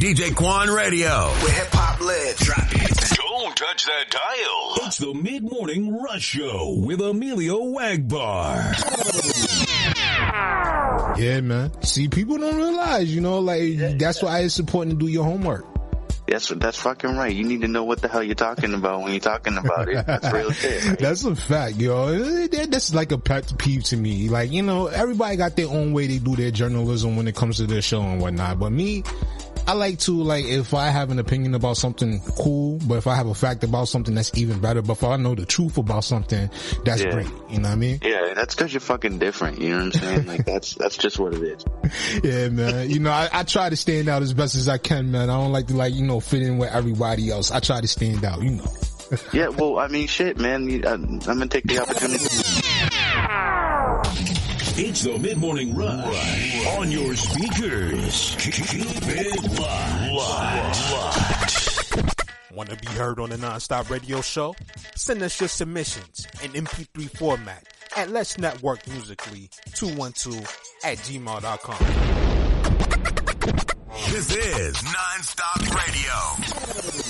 DJ Quan Radio. Where hip hop lives. Drop it. Don't touch that dial. It's the Mid Morning Rush Show with Emillio Egbar. Yeah, man. See, people don't realize, you know, like that's why it's important to do your homework. That's that's fucking right. You need to know what the hell you're talking about when you're talking about it. That's real shit. That's a fact, yo. That's like a pet peeve to me. Like, you know, everybody got their own way they do their journalism when it comes to their show and whatnot. But me, I like to, like, if I have an opinion about something, cool. But if I have a fact about something, that's even better. But if I know the truth about something, that's Yeah. great. You know what I mean? Yeah, that's because you're fucking different. You know what I'm saying? Like that's that's just what it is. Yeah, man. You know, I, I try to stand out as best as I can, man. I don't like to, like, you know, fit in with everybody else. I try to stand out, you know. Yeah, well, I mean, shit, man. Uh, I'm gonna take the opportunity. It's the Mid Morning Rush on your speakers. Keep it locked. Want to be heard on the Nonstop Radio Show? Send us your submissions in MP3 format at Let's Network Musically 212 at gmail.com. This is Nonstop Radio.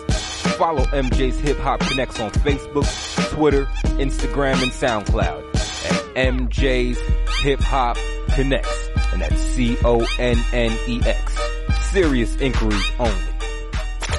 Follow MJ's Hip Hop Connex on Facebook, Twitter, Instagram, and SoundCloud at MJ's Hip Hop Connex. And that's C-O-N-N-E-X. Serious inquiries only.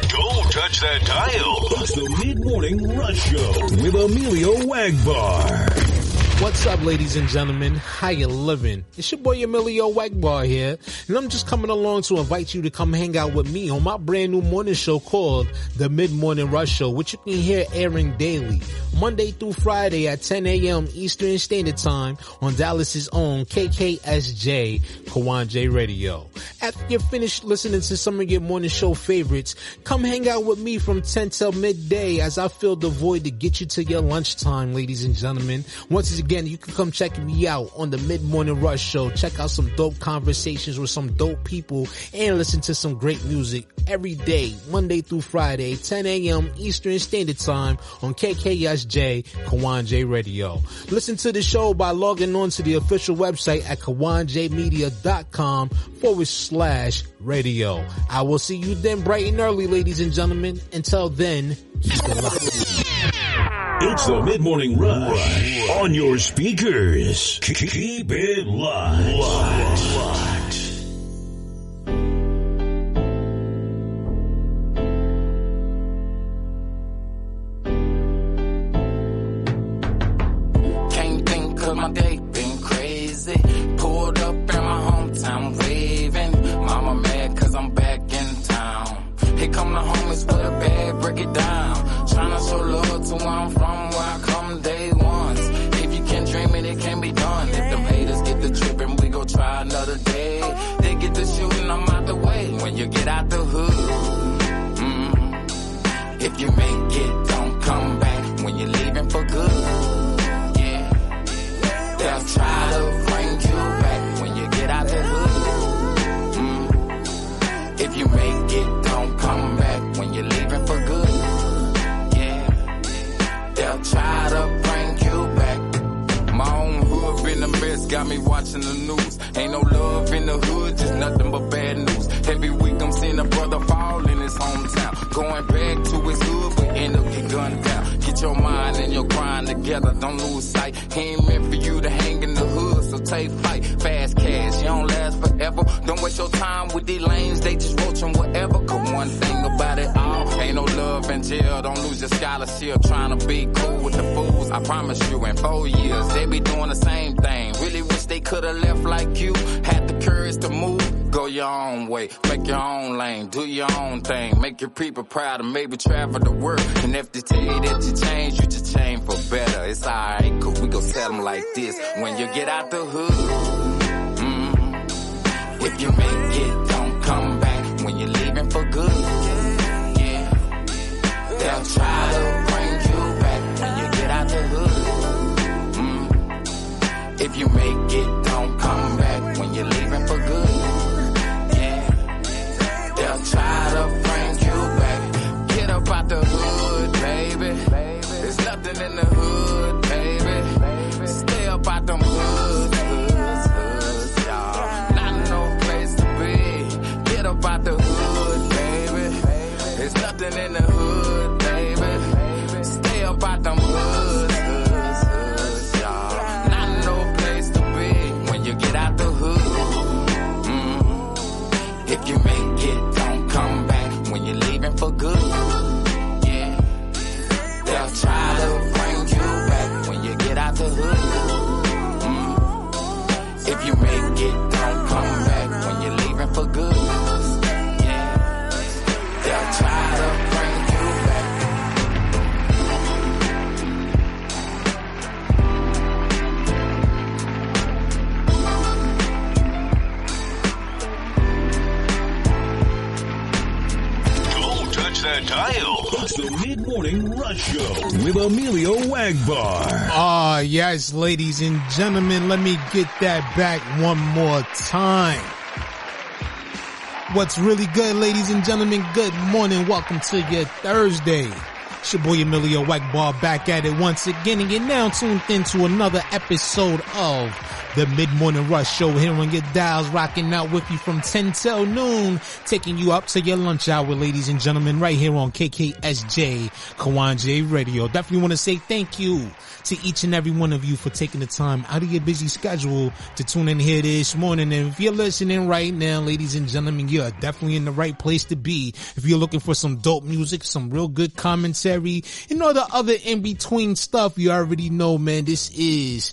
Don't touch that dial. It's the Mid Morning Rush Show with Emillio Egbar. What's up, ladies and gentlemen? How you living? It's your boy Emillio Egbar here, and I'm just coming along to invite you to come hang out with me on my brand new morning show called The Mid Morning Rush Show, which you can hear airing daily, Monday through Friday at 10 a.m. Eastern Standard Time on Dallas's own KKSJ Kawon J Radio. After you're finished listening to some of your morning show favorites, come hang out with me from 10 till midday as I fill the void to get you to your lunchtime, ladies and gentlemen. Once again, you can come check me out on the Mid Morning Rush Show. Check out some dope conversations with some dope people and listen to some great music every day, Monday through Friday, 10 a.m. Eastern Standard Time on KKSJ Kawon J Radio. Listen to the show by logging on to the official website at kawonjmedia.com forward slash radio. I will see you then bright and early, ladies and gentlemen. Until then, keep it locked. It's the Mid Morning Rush on your speakers. Keep it locked. Can't think cause my day been crazy. Pulled up in my hometown waving. Mama mad cause I'm back in town. Here come the homies with a bag, break it down. To where I'm from, where I come day ones. If you can dream it, it can be done. If them haters get the trippin', we go try another day. They get the shooting, I'm out the way. When you get out the hood, your people proud and maybe travel the world. And if they tell you that you change, you just change for better. It's alright, cause we gon' tell them like this. When you get out the hood, Morning Rush Show with Emillio Egbar. Ah, yes, ladies and gentlemen, let me get that back one more time. What's really good, ladies and gentlemen? Good morning. Welcome to your Thursday. It's your boy Emillio Egbar back at it once again, and you're now tuned into another episode of the Mid Morning Rush Show here on your dials, rocking out with you from 10 till noon, taking you up to your lunch hour, ladies and gentlemen, right here on KKSJ Kawon J Radio. Definitely want to say thank you to each and every one of you for taking the time out of your busy schedule to tune in here this morning. And if you're listening right now, ladies and gentlemen, you're definitely in the right place to be. If you're looking for some dope music, some real good commentary, and all the other in between stuff, you already know, man, this is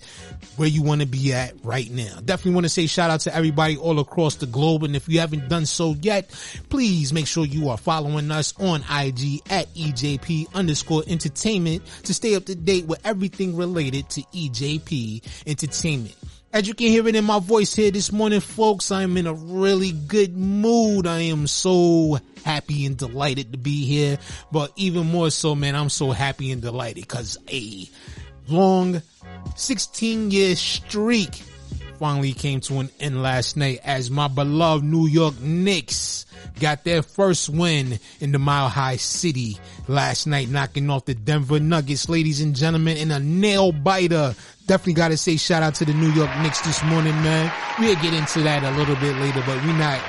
where you want to be at right now. Definitely want to say shout out to everybody all across the globe. And if you haven't done so yet, please make sure you are following us on IG at EJP underscore entertainment to stay up to date with everything related to EJP entertainment. As you can hear it in my voice here this morning, folks, I'm in a really good mood. I am so happy and delighted to be here. But even more so, man, I'm so happy and delighted because a long 16 year streak finally came to an end last night as my beloved New York Knicks got their first win in the Mile High City last night, knocking off the Denver Nuggets, ladies and gentlemen, in a nail biter. Definitely got to say shout out to the New York Knicks this morning, man. We'll get into that a little bit later, but we're not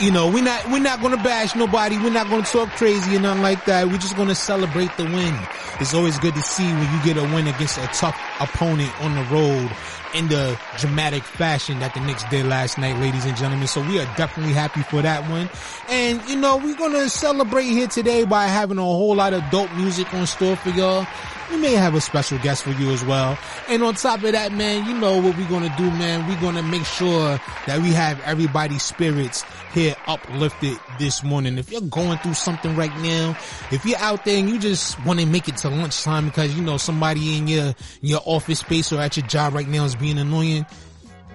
you know, we're not we're not gonna bash nobody. We're not gonna talk crazy or nothing like that. We're just gonna celebrate the win. It's always good to see when you get a win against a tough opponent on the road in the dramatic fashion that the Knicks did last night, ladies and gentlemen. So we are definitely happy for that one. And you know, we're gonna celebrate here today by having a whole lot of dope music on store for y'all. We may have a special guest for you as well. And on top of that, man, you know what we're gonna do, man. We're gonna make sure that we have everybody's spirits here uplifted this morning. If you're going through something right now, if you're out there and you just want to make it to lunchtime because you know somebody in your your office space or at your job right now is being annoying,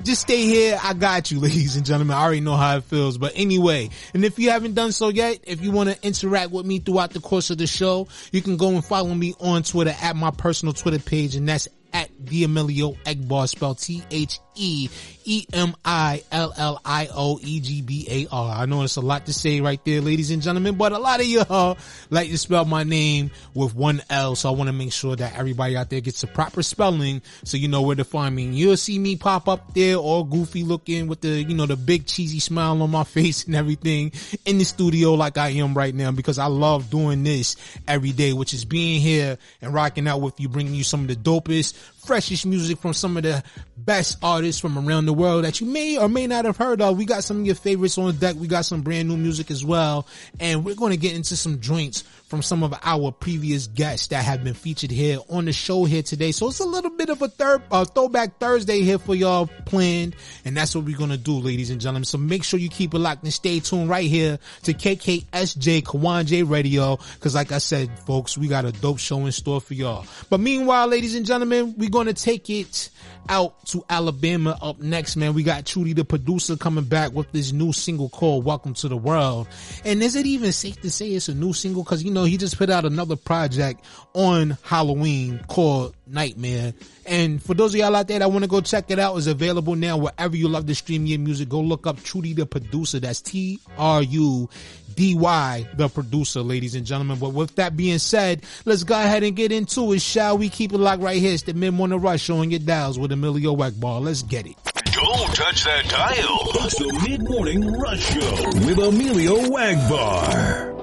just stay here. I got you, ladies and gentlemen. I already know how it feels. But anyway, and if you haven't done so yet, if you want to interact with me throughout the course of the show, you can go and follow me on Twitter at my personal Twitter page, and that's at the Emillio Egbar, spelled T H E E M I L L I O E G B A R. I know it's a lot to say right there, ladies and gentlemen, but a lot of y'all like to spell my name with one L, so I want to make sure that everybody out there gets the proper spelling so you know where to find me. You'll see me pop up there all goofy looking with the, you know, the big cheesy smile on my face and everything in the studio like I am right now because I love doing this every day, which is being here and rocking out with you, bringing you some of the dopest, freshest music from some of the best artists from around the world that you may or may not have heard of. We got some of your favorites on deck. We got some brand new music as well. And we're going to get into some joints from some of our previous guests that have been featured here on the show here today. So it's a little bit of a third, uh, throwback Thursday here for y'all planned. And that's what we're going to do, ladies and gentlemen. So make sure you keep it locked and stay tuned right here to KKSJ Kawon J Radio. Cause like I said, folks, we got a dope show in store for y'all. But meanwhile, ladies and gentlemen, we're going to take it out to Alabama up next, man. We got Trudy the producer coming back with this new single called Welcome to the World. And is it even safe to say it's a new single? Cause you know, he just put out another project on Halloween called Nightmare. And for those of y'all out there that want to go check it out, it's available now wherever you love to stream your music. Go look up Trudy the producer. That's T R U D Y the producer, ladies and gentlemen. But with that being said, let's go ahead and get into it, shall we? Keep it locked right here. It's the Mid Morning Rush showing your dials with Emillio Egbar. Let's get it. Don't touch that dial. It's the Mid Morning Rush Show with Emillio Egbar.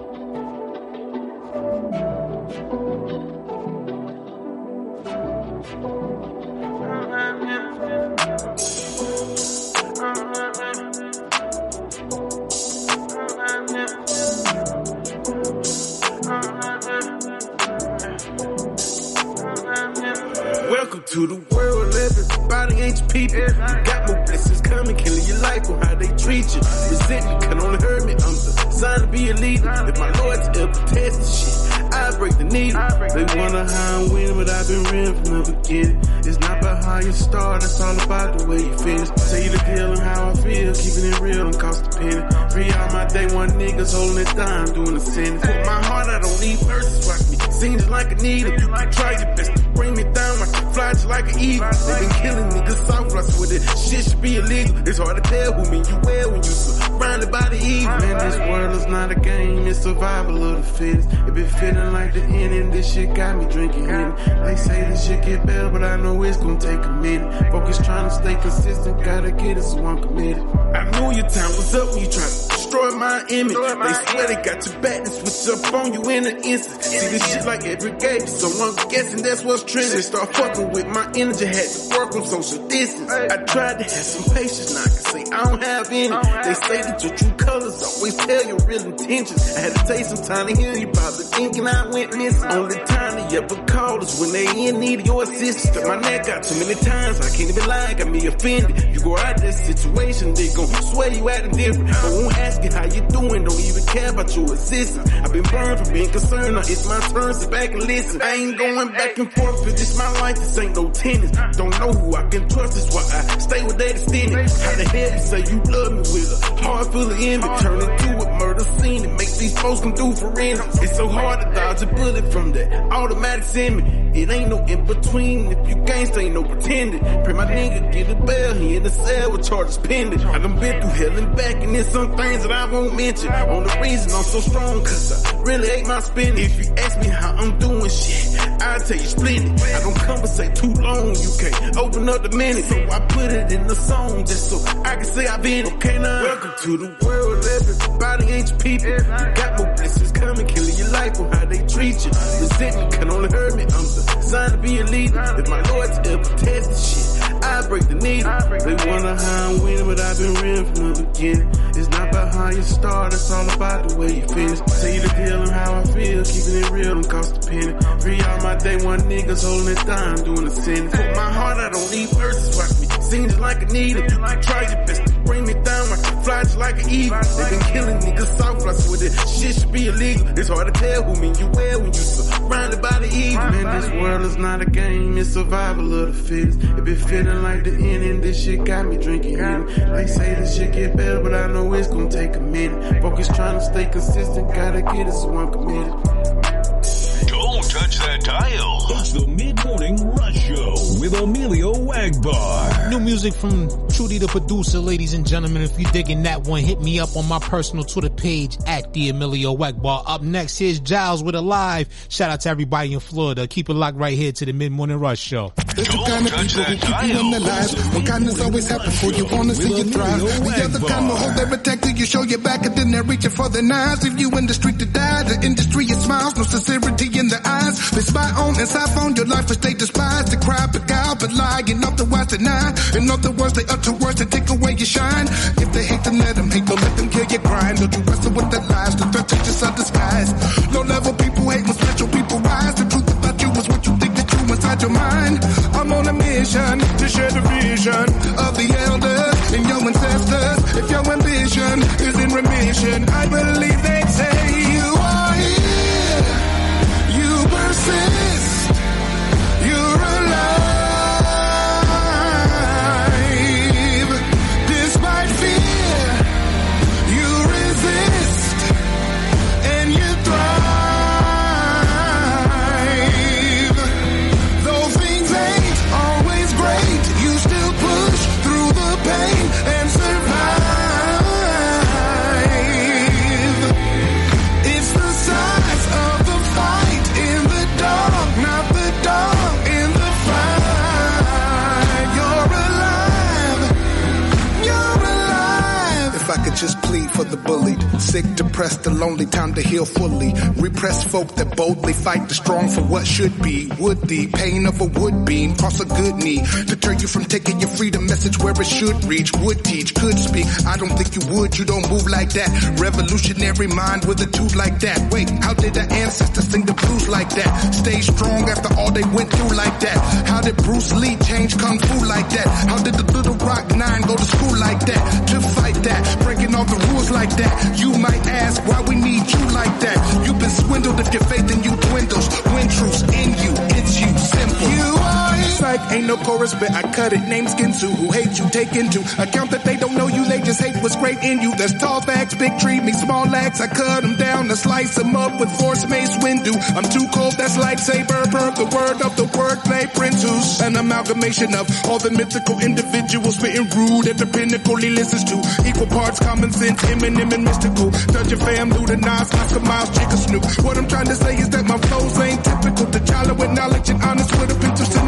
Welcome to the world, everybody ain't your people. You got more blessings coming, killing your life on how they treat you. Resentment can only hurt me, I'm designed to be a leader. If my Lord's ever test the shit, I break the needle. They wonder how I win, but I've been real from the beginning. It's not about how you start, it's all about the way you finish. Say you the deal and how I feel, keeping it real and cost a penny. Free all my day one niggas holding it down, doing the sin. Put my heart, I don't need verses, watch me. Seems like a needle. You can try your best to bring me down, I can fly just like an eagle. They been killing niggas soft, I swear this shit should be illegal. It's hard to tell who mean you well when you surrounded by the evil. Man, this world is not a game, it's survival of the fittest. It been feeling like the end, ending, this shit got me drinking in. They say this shit get better, but I know it's gonna take a minute. Focus trying to stay consistent, gotta get it, so I'm committed. I knew your time was up when you tried to destroy my image. They swear they got your back and switch up on you in an instant. See this shit like every game, so I'm guessing that's what's trending. Start fucking with my energy, had to work on social distance. I tried to have some patience, now I can say I don't have any. They say that your true colors always tell your real intentions. I had to take some time to hear you, probably thinking I went missing. Only time they ever called us when they in need of your assistance. My neck out too many times, I can't even lie, got me offended. You go out this situation, they gon' swear you acting different. I won't ask you how you doing, don't even care about your existence. I've been burned for being concerned, now it's my turn, sit back and listen. I ain't going back and forth, cause this my life, this ain't no tennis. Don't know who I can trust, that's why I stay with that extended. How the hell you say you love me with a heart full of envy? Turn into a murder scene, it these folks come do real. It's so hard to dodge a bullet from that automatic send me. It ain't no in between, if you gangsta ain't no pretending. Pray my nigga get a bail, he in the cell with charges pending. I done been through hell and back, and there's some things that I won't mention. Only reason I'm so strong, cause I really hate my spin. If you ask me how I'm doing shit, I'll tell you split it. I don't conversate too long, you can't open up the minute. So I put it in the song just so I can say I've been okay now. Welcome to the world, everybody ain't your people. Got more blessings coming, killing your life on how they treat you. Resentment can only hurt me, I'm the sign to be a leader. If my Lord's ever test the shit, I break the needle. They wonder how I'm winning, but I've been real from the beginning. It's not about how you start, it's all about the way you finish. Say the deal and how I feel, keeping it real don't cost a penny. Free all my day one niggas holding it down, doing the sin. Put my heart, I don't need verses, watch me. Seems like a needle. You can try your best bring me down, I can fly just like an eagle. They been killing niggas soft, I with it. shit should be illegal. It's hard to tell who mean you well when you surrounded by the evil. Man, this world is not a game, it's survival of the fittest. It been feeling like the ending, this shit got me drinking in. They say this shit get better, but I know it's gonna take a minute. Focus trying to stay consistent, gotta get it, so I'm committed. Don't touch that dial. It's the Mid Morning Rush Show with Emillio Egbar. New music from Trudy the producer, ladies and gentlemen. If you digging that one, hit me up on my personal Twitter page at the Emillio Egbar. Up next, here's Giles with a live. Shout out to everybody in Florida. Keep it locked right here to the Mid Morning Rush Show. It's the kind of people who keep you in their lives. When kindness always happens for you, wanna see you thrive. The other kind will hold their attack till you show your back and then they're reaching for the knives. If you in the street to die, the industry is smiles, no sincerity in the eyes. They spy on and siphon your life, which they despise. They cry, beguile, but lie, and otherwise deny. In other words, they utter words that take away your shine. If they hate, then let them hate, don't let them kill your grind. Don't you wrestle with their lies, the threat is just a disguise. Low level people hate when special people rise. The truth about you is what you think that you inside your mind. I'm on a mission to share the vision of the elders and your ancestors. If your ambition is in remission, I believe they'd to heal fully. Repressed folk that fight the strong for what should be. Would the pain of a wood beam cross a good knee? Deter you from taking your freedom message where it should reach. Would teach, could speak. I don't think you would, you don't move like that. Revolutionary mind with a tooth like that. Wait, how did the ancestors sing the blues like that? Stay strong after all they went through like that. How did Bruce Lee change kung fu like that? How did the little rock nine go to school like that? To fight that, breaking all the rules like that. You might ask why we need you like that. You've been swindled if your faith in you dwindles. When truth's in you, it's you, simple. You are ain't no chorus, but I cut it. Name Skinsu, who hate you, take into account that they don't know you, they just hate what's great in you. There's tall facts, big tree, me small acts. I cut them down, I slice them up with force mace window. I'm too cold, that's lightsaber, burn the word of the wordplay, Prince who's an amalgamation of all the mythical individuals spitting rude at the pinnacle he listens to. Equal parts common sense, Eminem and mystical. Your fam, Ludanize, Oscar Miles, Chicken Snoop. What I'm trying to say is that my flows ain't typical. The child with knowledge and honest with a pinch of sin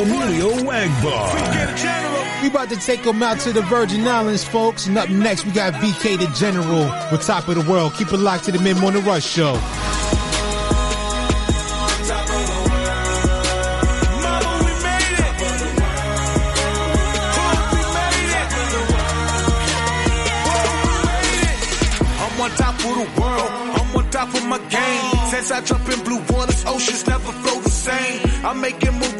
Emillio Egbar. We about to take them out to the Virgin Islands, folks. And up next, we got VK the General with Top of the World. Keep it locked to the Mid Morning Rush Show. I'm top of the world. I'm on top of the world. I'm on top of my game. Since I jump in blue waters, oceans never flow the same. I'm making moves doing things you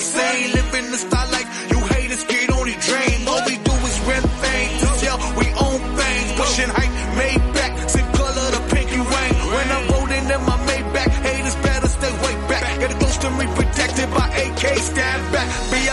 seen. Living the style like you haters get on your dream. All we do is rent things. Yell, we own things. Pushing height, made back. Same color, the pinky ring. When I'm rolling in my Maybach, haters better stay way back. Get a ghost to me protected by AK, stand back. Be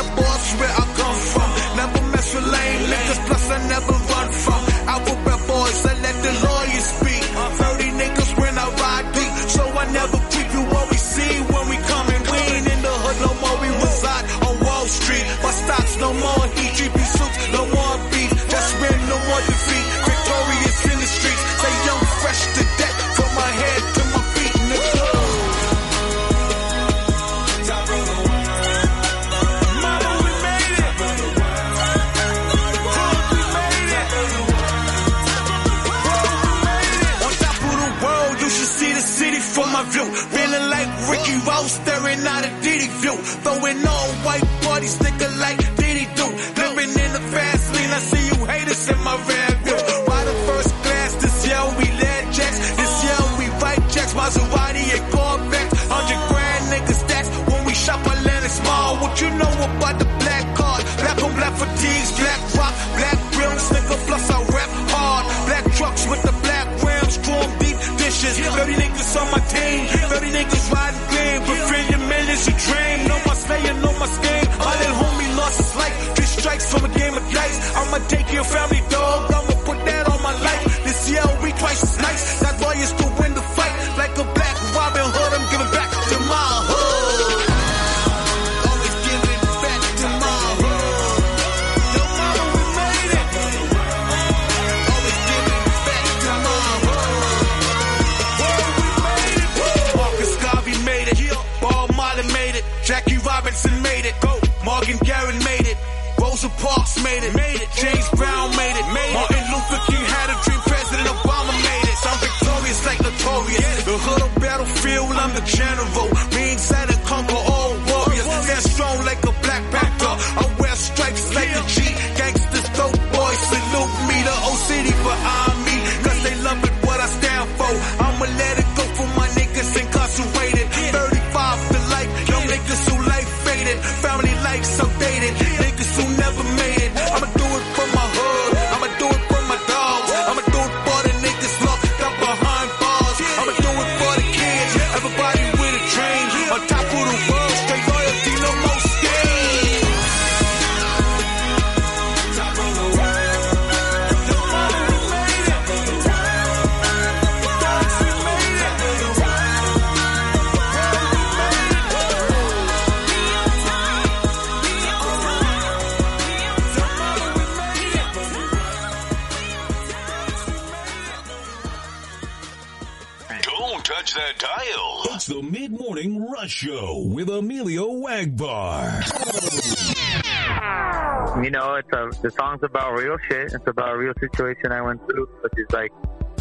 the song's about real shit. It's about a real situation I went through, which is like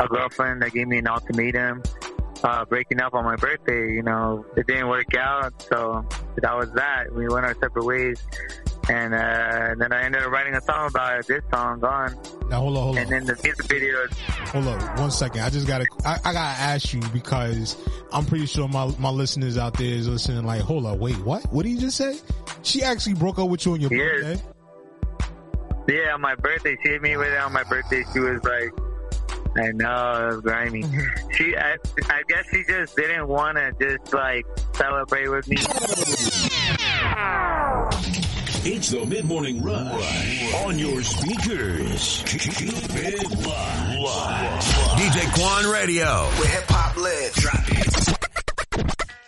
a girlfriend that gave me an ultimatum, uh, breaking up on my birthday. You know, it didn't work out, so that was that. We went our separate ways. And, uh, and then I ended up writing a song about it, this song, Gone. Now hold on, hold on. And then the music video, Hold on, one second. I just gotta, I, I gotta ask you because I'm pretty sure my, my listeners out there is listening like, hold on, wait, what? What did you just say? She actually broke up with you on your birthday? yeah, on my birthday, she hit me with it on my birthday. She was like, I know, it was grimy. Mm-hmm. she, I, I guess she just didn't want to just like celebrate with me. It's the Mid Morning Rush on your speakers. Keep it locked. DJ Quan Radio. Where hip hop lives. Drop it.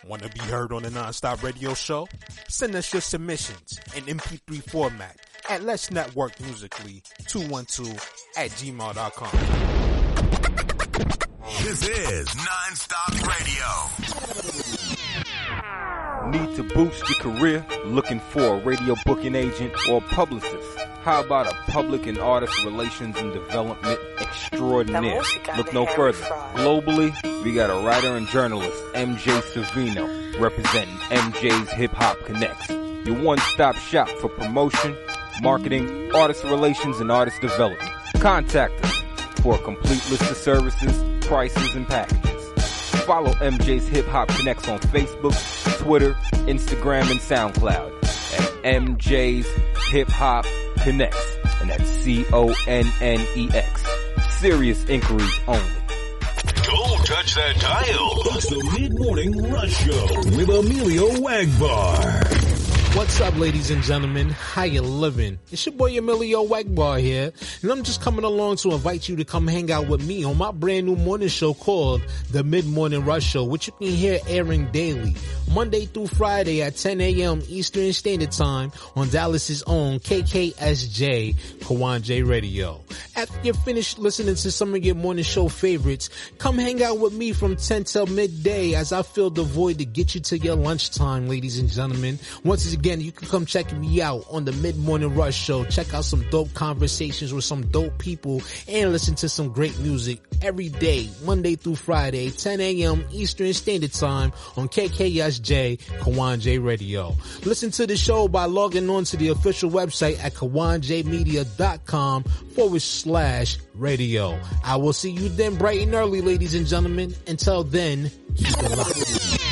Want to be heard on the Nonstop Radio Show? Send us your submissions in MP3 format at Let's Network Musically 212 at gmail.com. This is Non-Stop Radio. Need to boost your career? Looking for a radio booking agent or publicist? How about a public and artist relations and development extraordinaire? Look no further. Globally, we got a writer and journalist, MJ Savino, representing MJ's Hip Hop Connex. Your one-stop shop for promotion, marketing, artist relations, and artist development. Contact us for a complete list of services, prices, and packages. Follow MJ's Hip Hop Connex on Facebook, Twitter, Instagram, and SoundCloud at MJ's Hip Hop Connex, and that's C-O-N-N-E-X. Serious inquiries only. Don't touch that dial. It's the Mid Morning Rush Show with Emillio Egbar. What's up, ladies and gentlemen? How you living? It's your boy Emillio Egbar here, and I'm just coming along to invite you to come hang out with me on my brand new morning show called The Mid Morning Rush Show, which you can hear airing daily, Monday through Friday at 10 a.m. Eastern Standard Time on Dallas's own KKSJ Kawon J Radio. After you're finished listening to some of your morning show favorites, come hang out with me from 10 till midday as I fill the void to get you to your lunchtime, ladies and gentlemen. Once again, you can come check me out on the Mid Morning Rush Show. Check out some dope conversations with some dope people and listen to some great music every day, Monday through Friday, 10 a.m. Eastern Standard Time on KKSJ Kawon J Radio. Listen to the show by logging on to the official website at kawonjmedia.com forward slash radio. I will see you then bright and early, ladies and gentlemen. Until then, keep it locked.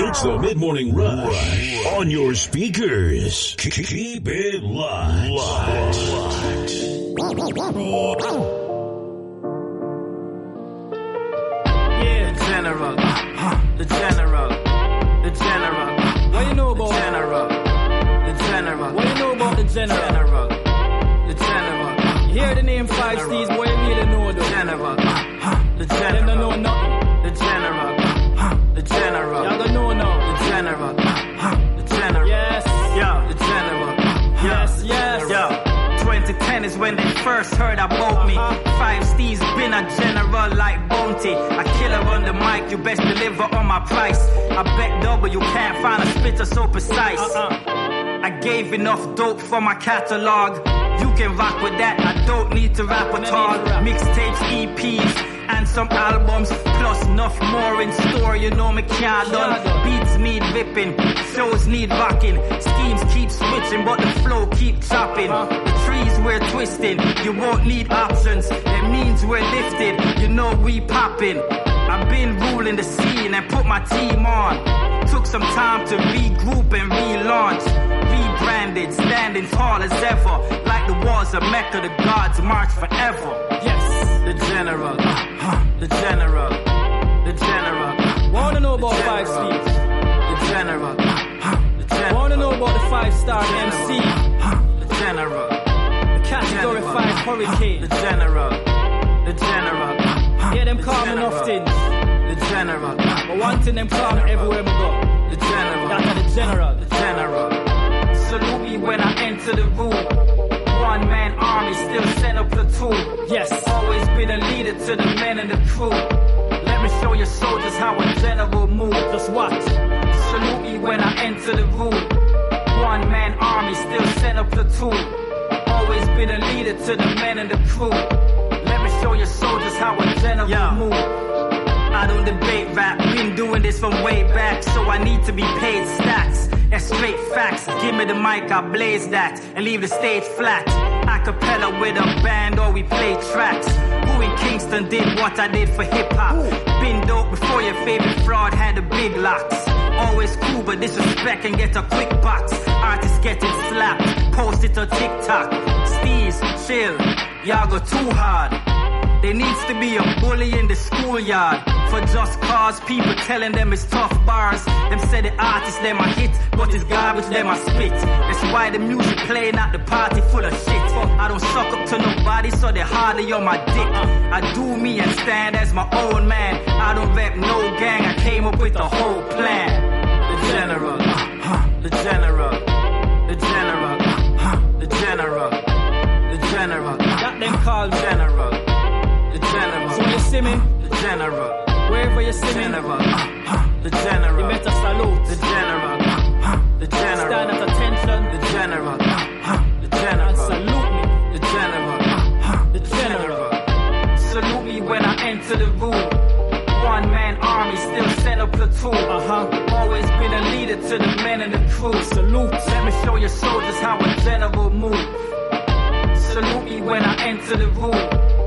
It's the Mid Morning Rush on your speakers. Keep it locked. Yeah, the general. The general. The general. What you know about the general? The general. What you know about the general? General. The general. You hear the name Five Steez, boy, you really know though. General. The general. Them don't know nothing. The general. The general. Y'all don't know is when they first heard about me. Five Steez been a general like Bounty. A killer on the mic, you best deliver on my price. I bet double you can't find a spitter so precise. Uh-uh. I gave enough dope for my catalog. You can rock with that, I don't need to rap at all. Mixtapes, EPs, and some albums, plus enough more in store. You know me can't done. Beats need ripping, shows need rocking, schemes keep switching, but the flow keep chopping. The trees we're twisting, you won't need options. It means we're lifted, you know we popping. I've been ruling the scene and put my team on. Took some time to regroup and relaunch. Rebranded, standing tall as ever. Like the walls of Mecca, the gods march forever. Yes, the general. The general. The general. Wanna know about five Steez? The general. The general. Wanna know about the five star MC? The general. The category five hurricane. The general. The general. Yeah, them me enough. The general. But one thing them call me everywhere we go. The general. That's the general. The general. Salute me when I enter the room. One man army still send a platoon. Yes. Always been a leader to the men and the crew. Let me show your soldiers how a general moves. Just watch. Salute me when I enter the room. One man army, still send a platoon. Always been a leader to the men and the crew. Let me show your soldiers how a general moves. I don't debate rap, been doing this from way back, so I need to be paid stats. That's straight facts. Give me the mic, I blaze that, and leave the stage flat. Acapella with a band, or we play tracks. Who in Kingston did what I did for hip hop? Been dope before your favorite fraud had the big locks. Always cool, but disrespect and get a quick box. Artists getting slapped, post it on TikTok. Steez, chill, y'all go too hard. There needs to be a bully in the schoolyard. For just cause people telling them it's tough bars. Them say the artists them I hit, but it's garbage them I spit. That's why the music playing at the party full of shit. I don't suck up to nobody, so they're hardly on my dick. I do me and stand as my own man. I don't rep no gang, I came up with the whole plan. The general, the general, the general, the general, the general. Got them called general. The general. So you see me, the general. Wherever you see me, general. Uh-huh. The general. You better salute the general. Uh-huh. The general. Stand at attention, the general. Uh-huh. The general. And salute me, the general. The general. Salute me when I enter the room. One man army, still send a platoon. Uh huh. Always been a leader to the men in the crew. Salute. Let me show your soldiers how a general move. Salute me when I enter the room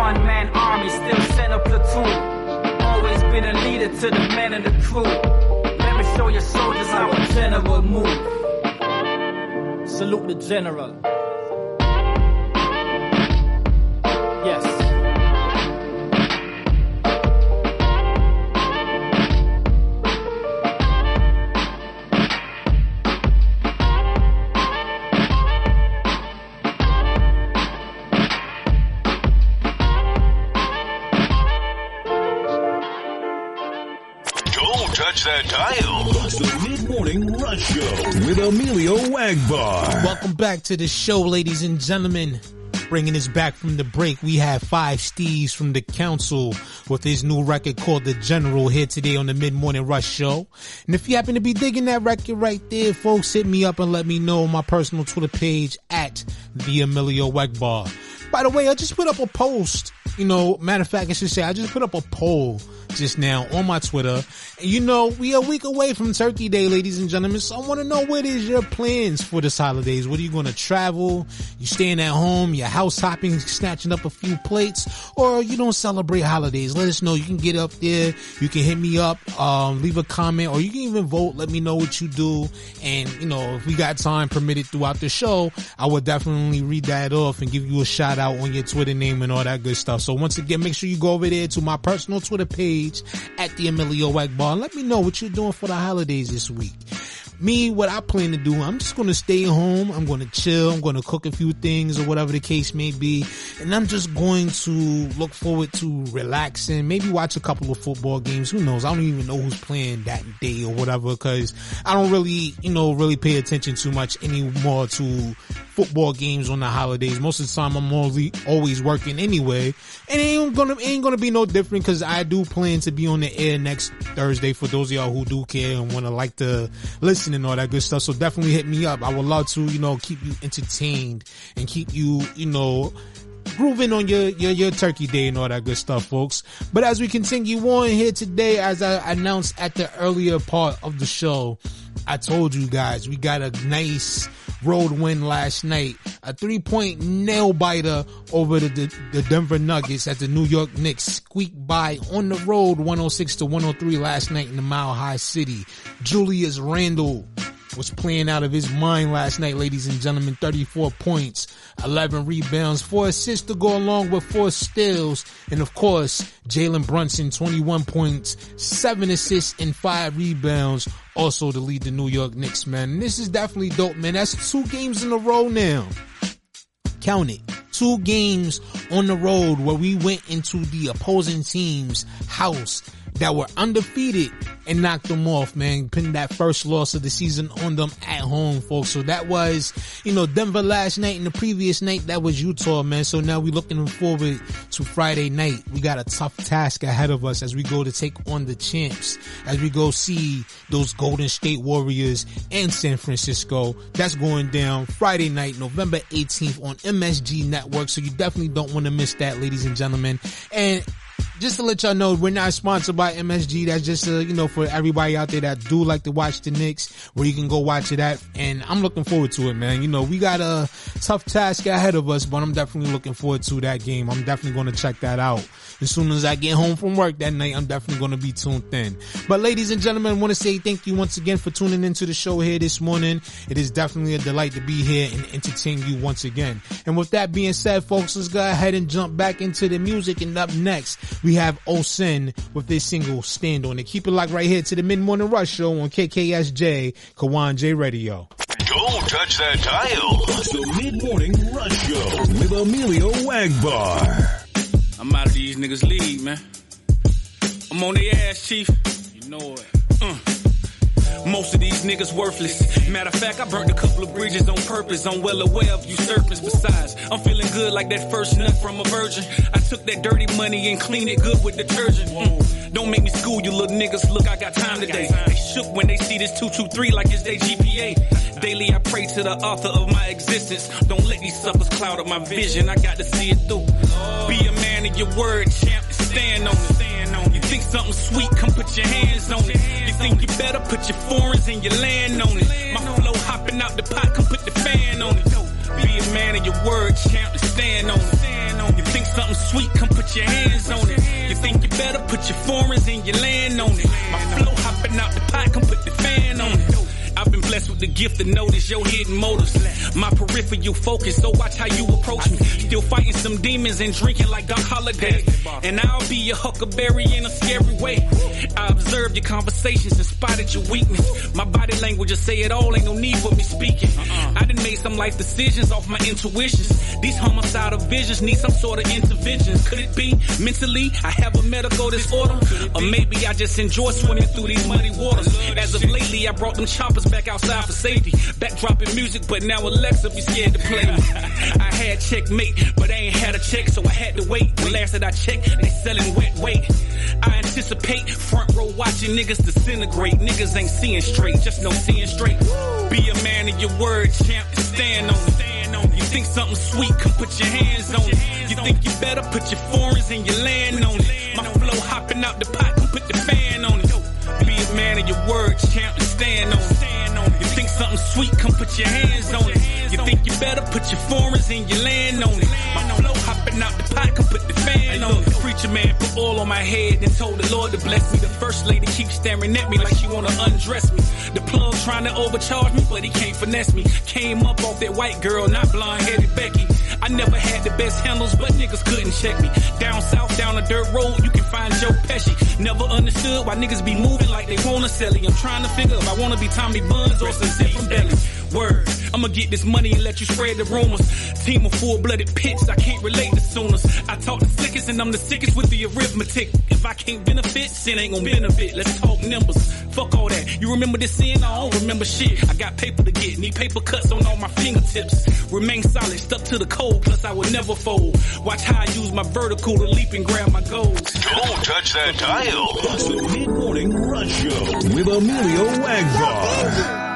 one man army, still send a platoon. Always been a leader to the men in the crew. Let me show your soldiers how a general move. Salute the general. Yes. Don't dial. It's the Mid Morning Rush Show with Emillio Egbar. Welcome back to the show, ladies and gentlemen. Bringing us back from the break, we have Five Steez from the Council with his new record called The General here today on the Mid Morning Rush Show. And if you happen to be digging that record right there, folks, hit me up and let me know on my personal Twitter page at the Emillio Egbar. By the way, I just put up a post. You know, matter of fact, I should say, I just put up a poll just now on my Twitter. And you know, we are a week away from Turkey Day, ladies and gentlemen. So I want to know what is your plans for this holidays? What are you going to travel? You staying at home? Your house hopping, snatching up a few plates, or you don't celebrate holidays? Let us know. You can get up there. You can hit me up, um, leave a comment, or you can even vote. Let me know what you do. And you know, if we got time permitted throughout the show, I will definitely read that off and give you a shout out on your Twitter name and all that good stuff. So once again, make sure you go over there to my personal Twitter page at the Emillio Egbar and let me know what you're doing for the holidays this week. Me, what I plan to do, I'm just going to stay home. I'm going to chill. I'm going to cook a few things or whatever the case may be. And I'm just going to look forward to relaxing, maybe watch a couple of football games. Who knows? I don't even know who's playing that day or whatever because I don't really, you know, really pay attention too much anymore to football games on the holidays. Most of the time I'm always, always working anyway. And it ain't gonna, it ain't gonna be no different because I do plan to be on the air next Thursday for those of y'all who do care and want to like to listen and all that good stuff. So definitely hit me up. I would love to, you know, keep you entertained and keep you, you know, grooving on your, your, your turkey day and all that good stuff, folks. But as we continue on here today, as I announced at the earlier part of the show, I told you guys we got a nice road win last night. A three point nail biter over the, the, the Denver Nuggets at the New York Knicks squeaked by on the road 106 to 103 last night in the Mile High City. Julius Randle was playing out of his mind last night, ladies and gentlemen. 34 points, 11 rebounds, 4 assists to go along with 4 steals. And of course, Jalen Brunson, 21 points, 7 assists and 5 rebounds. Also to lead the New York Knicks, man. And this is definitely dope, man. That's two games in a row now. Count it. two games on the road where we went into the opposing team's house that were undefeated and knocked them off, man. Pinning that first loss of the season on them at home, folks. So that was, you know, Denver last night and the previous night, that was Utah, man. So now we're looking forward to Friday night. We got a tough task ahead of us as we go to take on the champs, as we go see those Golden State Warriors and San Francisco. That's going down Friday night, November 18th on MSG Network. So you definitely don't want to miss that, ladies and gentlemen. And just to let y'all know, we're not sponsored by MSG. That's just, uh, you know, for everybody out there that do like to watch the Knicks, where you can go watch it at. And I'm looking forward to it, man. You know, we got a tough task ahead of us, but I'm definitely looking forward to that game. I'm definitely going to check that out. As soon as I get home from work that night, I'm definitely going to be tuned in. But ladies and gentlemen, I want to say thank you once again for tuning into the show here this morning. It is definitely a delight to be here and entertain you once again. And with that being said, folks, let's go ahead and jump back into the music. And up next, we have Osin with this single Stand On It. Keep it locked right here to the Mid Morning Rush Show on KKSJ, Kawon J Radio. Don't touch that dial. It's the Mid Morning Rush Show with Emillio Egbar. I'm out of these niggas' league, man. I'm on their ass, chief. You know it. Uh. Most of these niggas worthless. Matter of fact, I burnt a couple of bridges on purpose. I'm well aware of you usurpers. Besides, I'm feeling good like that first nut from a virgin. I took that dirty money and cleaned it good with detergent. Mm. Don't make me school you little niggas. Look, I got time today. They shook when they see this 223 like it's their GPA. Daily I pray to the author of my existence. Don't let these suckers cloud up my vision. I got to see it through. Be a man of your word, champ, and stand on it. Think something sweet, come put your hands on it. You think you better put your foreigns and your land on it. My flow hopping out the pot, come put the fan on it. Be a man of your word, champ, and stand on it. You think something sweet, come put your hands on it. You think you better put your foreigns and your land on it. My flow hopping out the pot, come put the fan on it. Blessed with the gift to notice your hidden motives. My peripheral focus, so watch how you approach me. Still fighting some demons and drinking like Doc Holliday. And I'll be your huckleberry in a scary way. I observed your conversations and spotted your weakness. My body language just say it all, ain't no need for me speaking. I done made some life decisions off my intuitions. These homicidal visions need some sort of intervention. Could it be mentally I have a medical disorder? Or maybe I just enjoy swimming through these muddy waters. As of lately, I brought them choppers back outside for safety. Backdropping music, but now Alexa be scared to play me. I had checkmate, but I ain't had a check, so I had to wait. The last that I checked, they selling wet weight. I anticipate front row watching niggas disintegrate. Niggas ain't seeing straight, just no seeing straight. Be a man of your word, champ, and stand on. Stand on. You think something sweet, come put your hands on it. You think you better put your foreigns and your land on it. My flow hopping out the pot, come put the fan on it. Be a man of your word, champ, and stand on something sweet, come put your hands on it. You think you better put your foreigns and your land on it. My flow hopping out the pot, come put the fan on it. Preacher man put oil on my head and told the Lord to bless me. The first lady keeps staring at me like she wanna undress me. The plug trying to overcharge me, but he can't finesse me. Came up off that white girl, not blonde headed Becky. I never had the best handles, but niggas couldn't check me. Down south, down a dirt road, you can find Joe Pesci. Never understood why niggas be moving like they wanna sell it. I'm trying to figure if I wanna be Tommy Buns or some from Belly. Word, I'ma get this money and let you spread the rumors. Team of full-blooded pits, I can't relate to sooners. I talk the sickest and I'm the sickest with the arithmetic. If I can't benefit, sin ain't gonna benefit. Let's talk numbers. Fuck all that. You remember this sin? I don't remember shit. I got paper to get, need paper cuts on all my fingertips. Remain solid, stuck to the code, plus I will never fold. Watch how I use my vertical to leap and grab my goals. Don't touch that dial. It's the Mid Morning Rush Show with Emillio Egbar.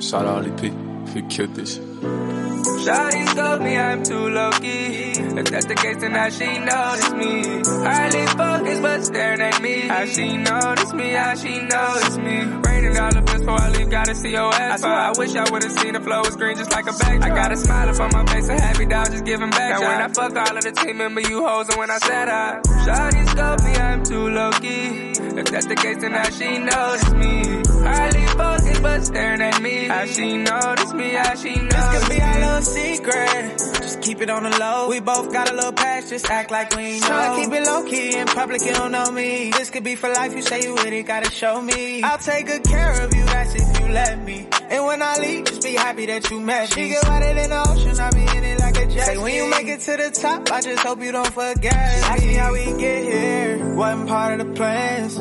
Shout out Ali P. He killed this. Shawty scope me, I'm too low key. If that's the case, then how she notice me? Hardly focused, but staring at me. How she notice me? How she notice me? Raining dollar bills before I leave, gotta see your ass. I swear I wish I would've seen the flow was green just like a back. I got a smile up on my face, a happy dog just giving back. Now when I fuck all of the team member, you hoes, and when I said I, Shawty scope me, I'm too low key. If that's the case, then how she notice me? Hardly focused, but staring at me. How she notice me? How she notice me. This could be me? our little secret. Just keep it on the low. We both both got a little past, just act like we ain't know. Try to keep it low key in public, you don't know me. This could be for life, you say you with it, gotta show me. I'll take good care of you, that's if you let me. And when I leave, just be happy that you met me. She get wider in the ocean, I be in it like a jet. Say when you make it to the top, I just hope you don't forget. Ask me how we get here, wasn't part of the plans.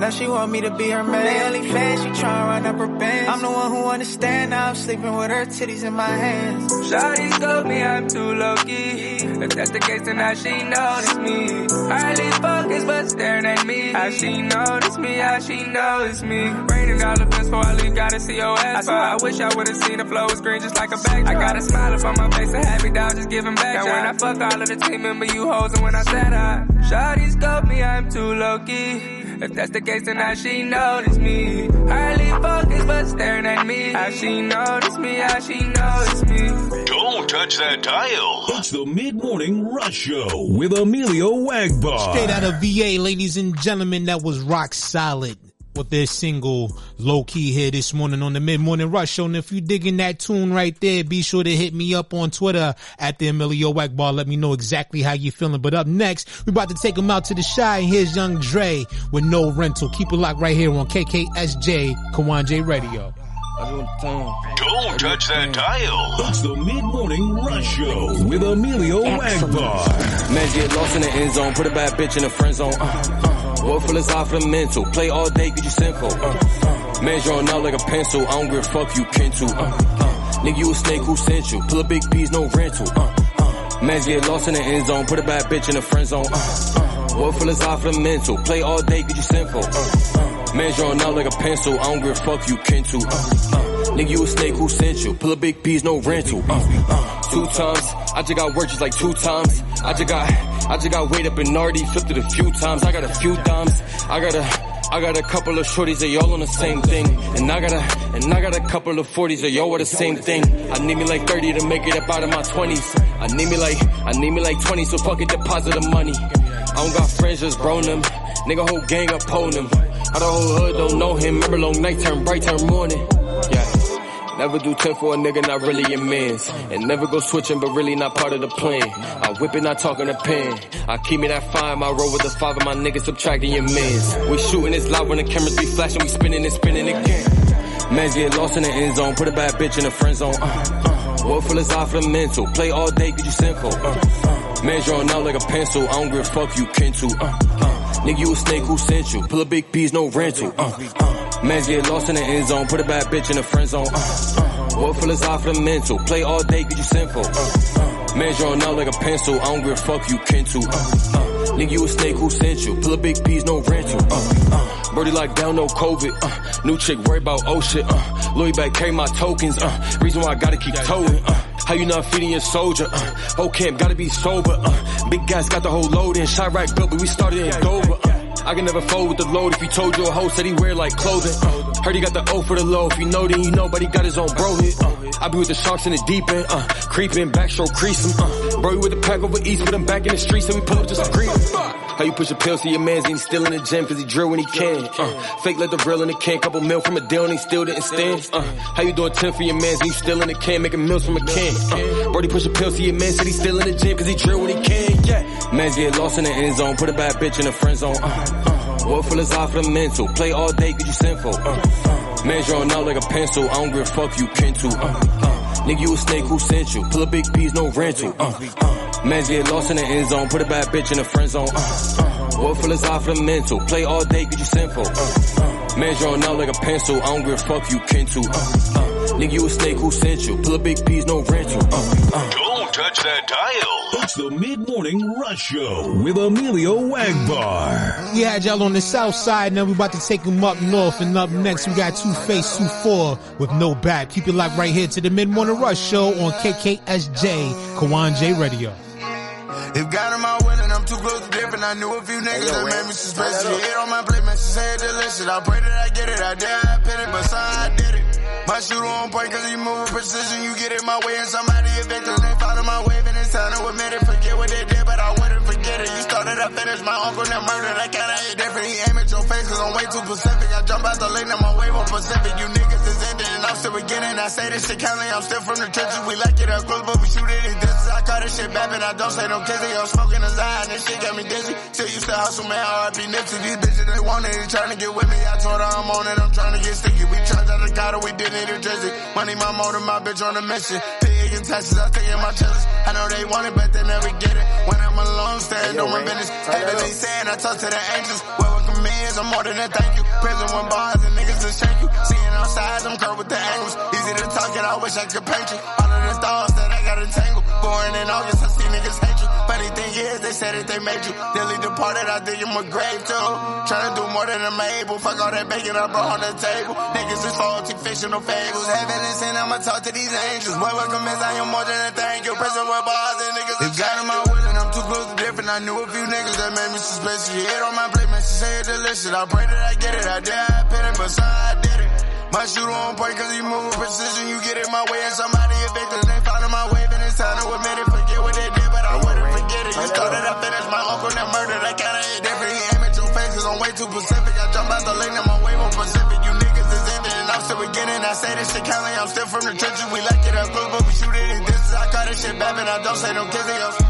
Now she want me to be her man. They only fan, she tryna run up her bands. I'm the one who understand. Now I'm sleeping with her titties in my hands. Shawty told me I'm too low key. If that's the case, then how she notice me? Hardly focused, but staring at me. How she notice me? How she notice me? Raining all the best before I leave, gotta see your ass. I swear I wish I would've seen the flow was green just like a back. I got a smile up on my face, a happy dog, just giving back. And when I fuck all of the team member, you hoes, and when I said I, Shawty scoped me, I'm too low key. If that's the case, then how she notice me? Hardly focused, but staring at me. How she notice me? How she notice me? Don't touch that dial. It's the Mid Morning Rush Show with Emillio Egbar. Straight out of VA, ladies and gentlemen, that was rock solid with their single low key here this morning on the mid morning rush show. And if you digging that tune right there, be sure to hit me up on Twitter at the Emillio Egbar. Let me know exactly how you feeling. But up next, we about to take them out to the shy. Here's Young Dre with no rental. Keep it locked right here on KKSJ Kawon J Radio. Don't touch that dial. It's the Mid Morning Rush Show with Emillio Egbar. Man, get lost in the end zone. Put a bad bitch in the friend zone. Uh, uh. Work full is off the mental. Play all day, get you sinful. Uh, uh. Man, drawing out like a pencil. I don't give a fuck you kin to. Uh, uh. Nigga, you a snake who sent you. Pull a big piece, no rental. Uh, uh. Man, get lost in the end zone. Put a bad bitch in the friend zone. Uh, uh. Work full is off the mental. Play all day, get you sinful. Uh, uh. Man, drawing out like a pencil. I don't give a fuck you kin to. Uh, uh. Nigga, you a snake who sent you. Pull a big piece, no rental. Uh, uh, two times. I just got work just like two times. I just got, I just got weight up in Nardi, flipped it a few times. I got a few dimes. I got a, I got a couple of shorties, they all on the same thing. And I got a, and I got a couple of 40s, they all are the same thing. I need me like 30 to make it up out of my 20s. I need me like, I need me like 20, so fucking deposit the money. I don't got friends, just grown them. Nigga, whole gang up on them. How the whole hood don't know him. Remember long night turn bright turn morning. Yeah. Never do 10 for a nigga, not really your mans. And never go switching, but really not part of the plan. I whip it, not talking a pen. I keep me that fine, my roll with the five of my niggas subtracting your mans. We shooting this loud when the cameras be flashing, we spinning and spinning again. Mans get lost in the end zone, put a bad bitch in the friend zone. Uh, uh. Work full off the mental, play all day, get you sinful. Uh, uh. Man drawing out like a pencil, I don't give a fuck you kin to. Uh, uh. Nigga, you a snake who sent you. Pull a big piece, no rental. Uh, uh. Mans get lost in the end zone. Put a bad bitch in the friend zone. Uh, uh. Work full is off the mental. Play all day, get you sinful. Uh, uh. Man drawing out like a pencil. I don't give a fuck you kin to. Uh, uh. Nigga, you a snake who sent you. Pull a big piece, no rental. Uh, uh. Birdie like down, no COVID. Uh, new chick worry about oh shit. Uh, Louis back carry my tokens. Uh, reason why I gotta keep towing. Uh, how you not feeding your soldier? Uh, camp gotta be sober. Uh, big guys got the whole load in. Shot right built, but we started in Dover. Uh, I can never fold with the load. If you told you a hoe said he wear like clothing. Heard he got the O for the low. If you know, then you know, but he got his own bro hit. I be with the sharks in the deep end. Uh, creeping, backstroke creasing. Uh, bro, you with the pack over east, put him back in the streets, and we pull up just greet him. How you push a pill to your mans and he still in the gym cause he drill when he can. Uh, fake let the real in the can, couple mil from a deal and he still didn't stand. Uh, how you doing 10 for your mans and you still in the can, making meals from a can. Uh, Brody push a pill to your man, said he still in the gym cause he drill when he can. Yeah. Mans get lost in the end zone, put a bad bitch in the friend zone. Uh, work full is off the mental, play all day cause you sinful. Uh, uh, man drawing out like a pencil, I don't give a fuck you kin to. Uh, uh, Nigga, you a snake who sent you. Pull a big piece, no rental. Uh, uh. Mans get lost in the end zone. Put a bad bitch in the friend zone. Uh, uh. Work full is off the mental. Play all day, get you sinful. Uh, uh. Man drawing out like a pencil. I don't give a fuck you kin to. Uh, uh. Nigga, you a snake who sent you. Pull a big piece, no rental. Uh, uh. Don't touch that dial. It's the Mid Morning Rush Show with Emillio Egbar. We had y'all on the south side, now we're about to take them up north, and up next we got Two Face, Two Four with no back. Keep it locked right here to the Mid Morning Rush Show on KKSJ, Kawon J Radio. If God in my will and I'm too close to death and I knew a few niggas that made me suspicious. You hit on my plate, man, she said delicious. I pray that I get it, I dare I pin it, but son, I did it. My shooter on point cause he move with precision. You get in my way and somebody eventually they follow my wave and it's time to admit it. Forget what they did, but I wouldn't forget it. You started, I finished. My uncle that murdered, I kinda hate different. He aim at your face cause I'm way too Pacific. I jump out the lane, now my wave on Pacific. You niggas and I beginning. I say this shit counting, I'm still from the trenches. We like it up close, but we shoot it in distance. I call this shit bapping, I don't say no kissing. I'm smoking a and this shit got me dizzy. Still used to hustle, man, RIP Nipsey. These bitches, they want it, they trying to get with me. I told her I'm on it, I'm trying to get sticky. We charge out the car, we did it in Jersey. Money, my motor, my bitch on a mission. Pig and taxes, I take in my chillers. I know they want it, but they never get it. When I'm alone, stand on my business. Heavily saying, I talk to the angels. Well, is, I'm more than a thank you. Prison with bars and niggas to shake you. Seeing outside, I'm curved with the angles. Easy to talk it, I wish I could paint you. All of the thoughts that I got entangled. Born in August, I see niggas hate you. Funny thing is, they said that they made you. Dilly departed, I dig in my grave too. Trying to do more than I'm able. Fuck all that bacon I brought on the table. Niggas is faulty, fictional fables. Heaven and sin, I'ma talk to these angels. Boy, welcome as I am more than a thank you. Prison with bars and niggas. If God in my will and I'm too close to different, I knew a few niggas that made me suspicious. You hit on my plate, man, she say it delicious. I pray that I get it. I did, I pin it, but I did it. My shooter on point cause he move with precision. You get in my way and somebody evicted. They found my wave and it's time to admit it. Forget what they did, but I wouldn't forget it. You that I finished my uncle that murdered. I kinda different. He aim at your face I'm way too Pacific. I jump out the lane and my wave on Pacific. You niggas is ending and I'm still beginning. I say this shit counting. I'm still from the trenches. We like it up close, but we shoot it in distance. I call this shit bapping. I don't say no kissing.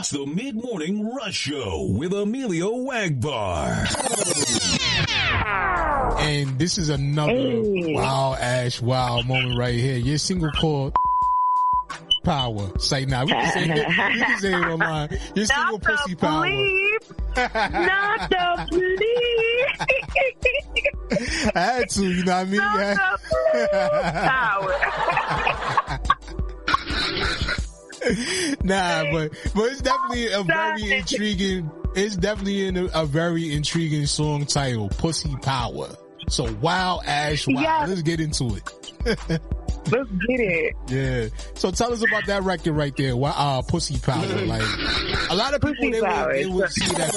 It's the Mid Morning Rush Show with Emillio Egbar. And this is another Hey. wow ash wow moment right here. Your single called Power. Say now. We can say it, we can say it online. Your single Pussy Power. Not the bleep. I had to, you know what I mean? nah, but but it's definitely a very intriguing. It's definitely in a, a very intriguing song title, "Pussy Power." So wow, Ash, wow. Let's get into it. Let's get it. Yeah. So tell us about that record right there. Wow, uh, Pussy Power. Like a lot of people, Pussy they would, they would see that.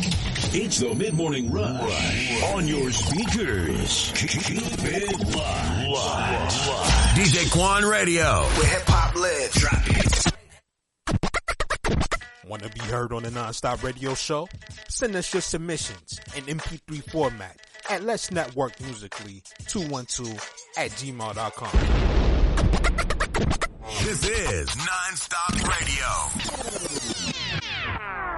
It's the Mid Morning Rush on your speakers. Keep it locked. DJ Quan Radio, where hip hop lives. Drop it. Want to be heard on the Nonstop Radio Show? Send us your submissions in MP3 format at Let's Network Musically 212 at gmail.com. This is Nonstop Radio.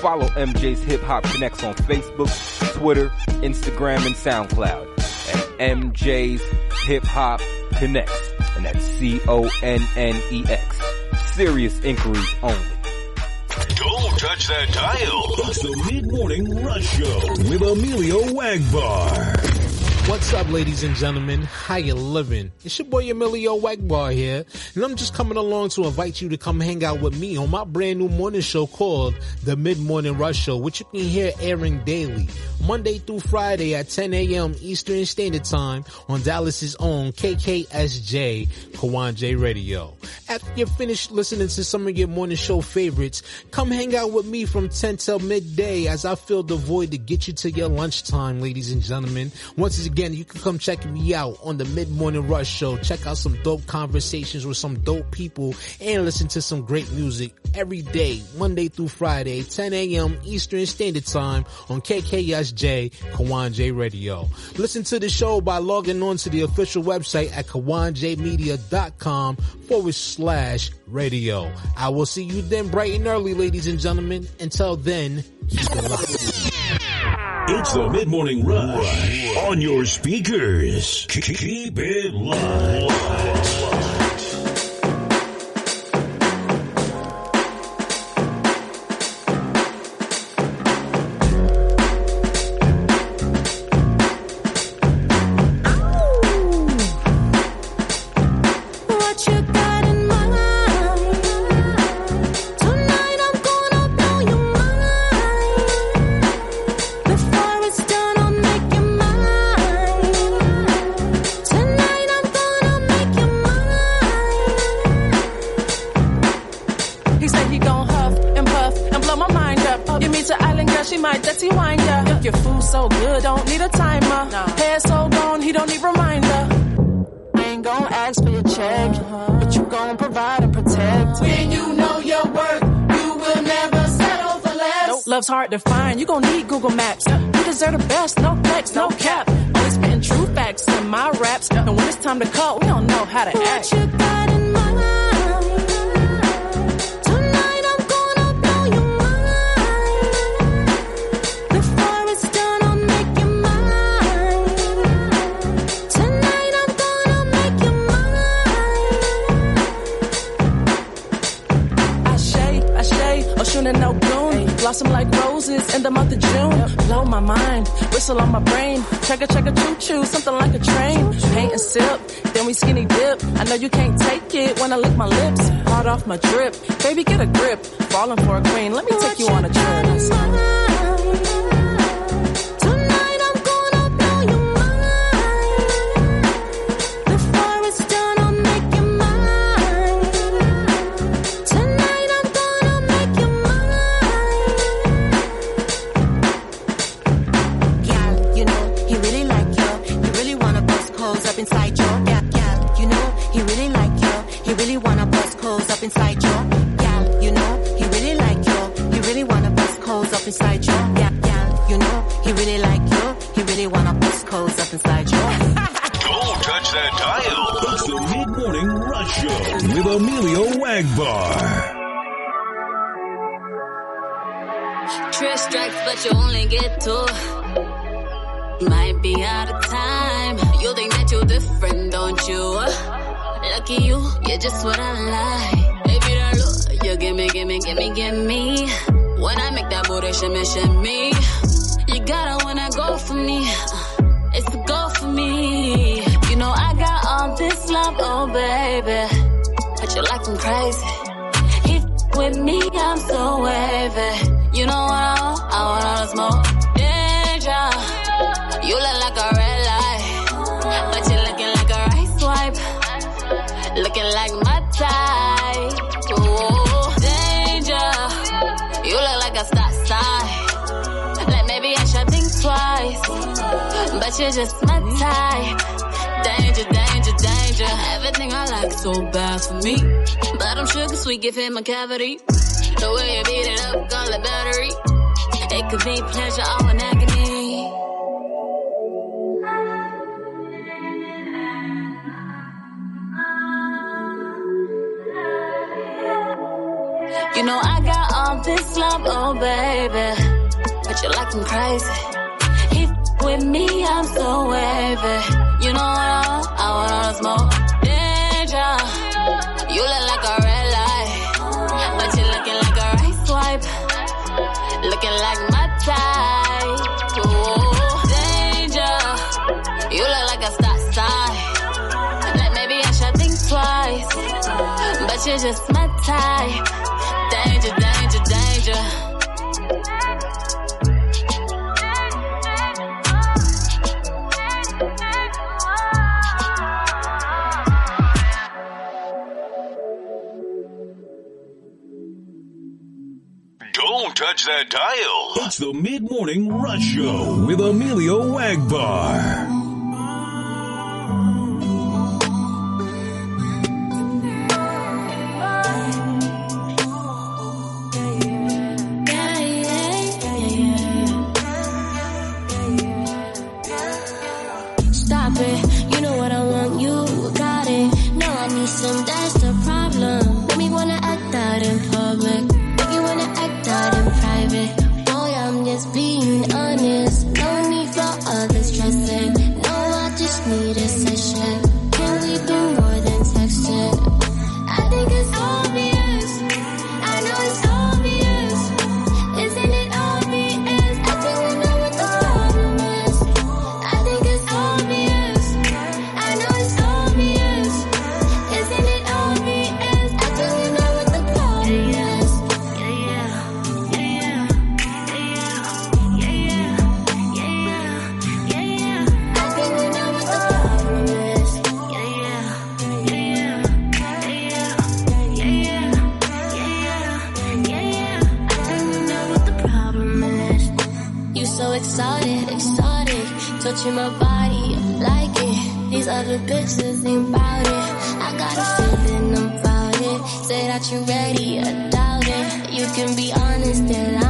Follow MJ's Hip Hop Connex on Facebook, Twitter, Instagram, and SoundCloud at MJ's Hip Hop Connex. And that's C-O-N-N-E-X. Serious inquiries only. Don't touch that dial. It's the Mid Morning Rush Show with Emillio Egbar. What's up, ladies and gentlemen? How you living? It's your boy Emillio Egbar here, and I'm just coming along to invite you to come hang out with me on my brand new morning show called The Mid Morning Rush Show, which you can hear airing daily, Monday through Friday at 10 a.m. Eastern Standard Time on Dallas's own KKSJ Kawon J Radio. After you're finished listening to some of your morning show favorites, come hang out with me from 10 till midday as I fill the void to get you to your lunchtime, ladies and gentlemen. Once again, you can come check me out on the Mid Morning Rush Show. Check out some dope conversations with some dope people and listen to some great music every day, Monday through Friday, 10 a.m. Eastern Standard Time on KKSJ Kawon J Radio. Listen to the show by logging on to the official website at kawonjmedia.com forward slash radio. I will see you then bright and early, ladies and gentlemen. Until then, keep it locked. It's the Mid Morning Rush on your speakers. Keep it locked. Love's hard to find, you gon' need Google Maps. You deserve the best, no flex, no cap. Always spitting true facts in my raps. And when it's time to call, we don't know how to act. Whistle on my brain. Check a check a choo choo, something like a train. Paint and sip, then we skinny dip. I know you can't take it when I lick my lips. Hard off my drip, baby get a grip. Falling for a queen, let me But you're just my type. Danger, danger, danger. Everything I like so bad for me. But I'm sugar sweet, give him a cavity. The way you beat it up, call it battery. It could be pleasure or an agony. You know I got all this love, oh baby. But you like them crazy. With me, I'm so wavy. You know what I want? I want all the smoke. Danger. You look like a red light. But you're looking like a rice wipe. Looking like my type. Ooh, danger. You look like a stop sign. Like maybe I should think twice. But you're just my type. Touch that dial. It's the Mid Morning Rush Show with Emillio Egbar. Other bitches ain't bout it. I got a feeling about it. Say that you're ready, I doubt it. You can be honest and lying.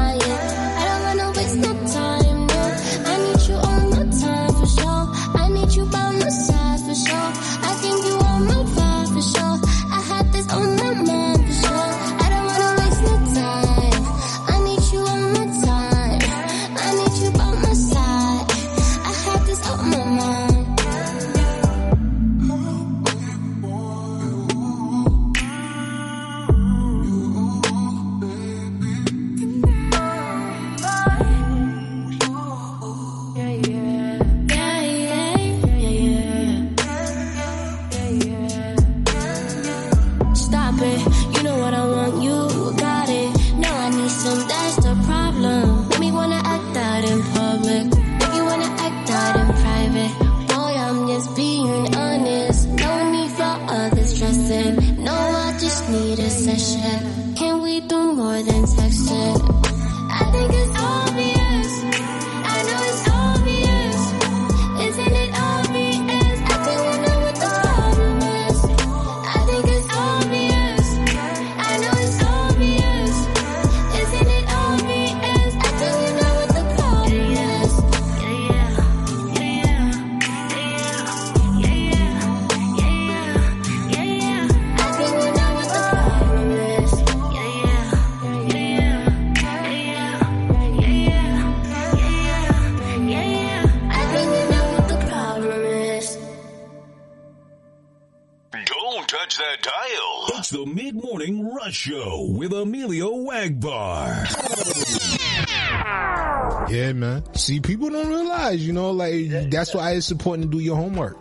See, people don't realize, you know, like that's why it's important to do your homework.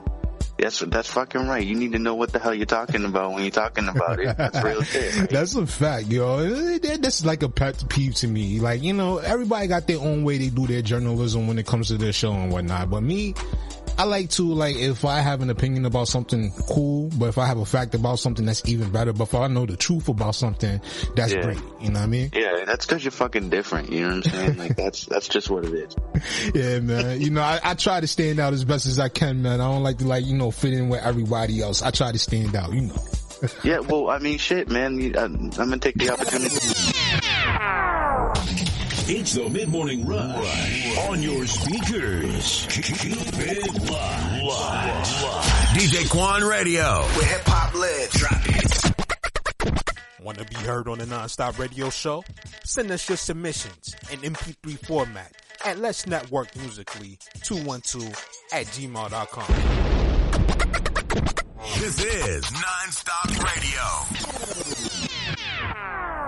That's that's fucking right. You need to know what the hell you're talking about when you're talking about it. That's real shit. That's a fact, yo. That- That's like a pet peeve to me. Like, you know, everybody got their own way they do their journalism when it comes to their show and whatnot. But me, I like to, like, if I have an opinion about something, cool. But if I have a fact about something, that's even better. But if I know the truth about something, that's Yeah. great. You know what I mean? Yeah, that's because you're fucking different. You know what I'm saying? Like that's that's just what it is. Yeah, man. You know, I, I try to stand out as best as I can, man. I don't like to, like, you know, fit in with everybody else. I try to stand out, you know. Yeah, well, I mean, shit, man. I'm gonna take the opportunity. It's the Mid Morning Rush on your speakers. Keep it locked. DJ Quan Radio, where hip hop lives. Drop it. Want to be heard on the Nonstop Radio Show? Send us your submissions in MP3 format at Let's Network Musically 212 at gmail.com. This is Nonstop Radio.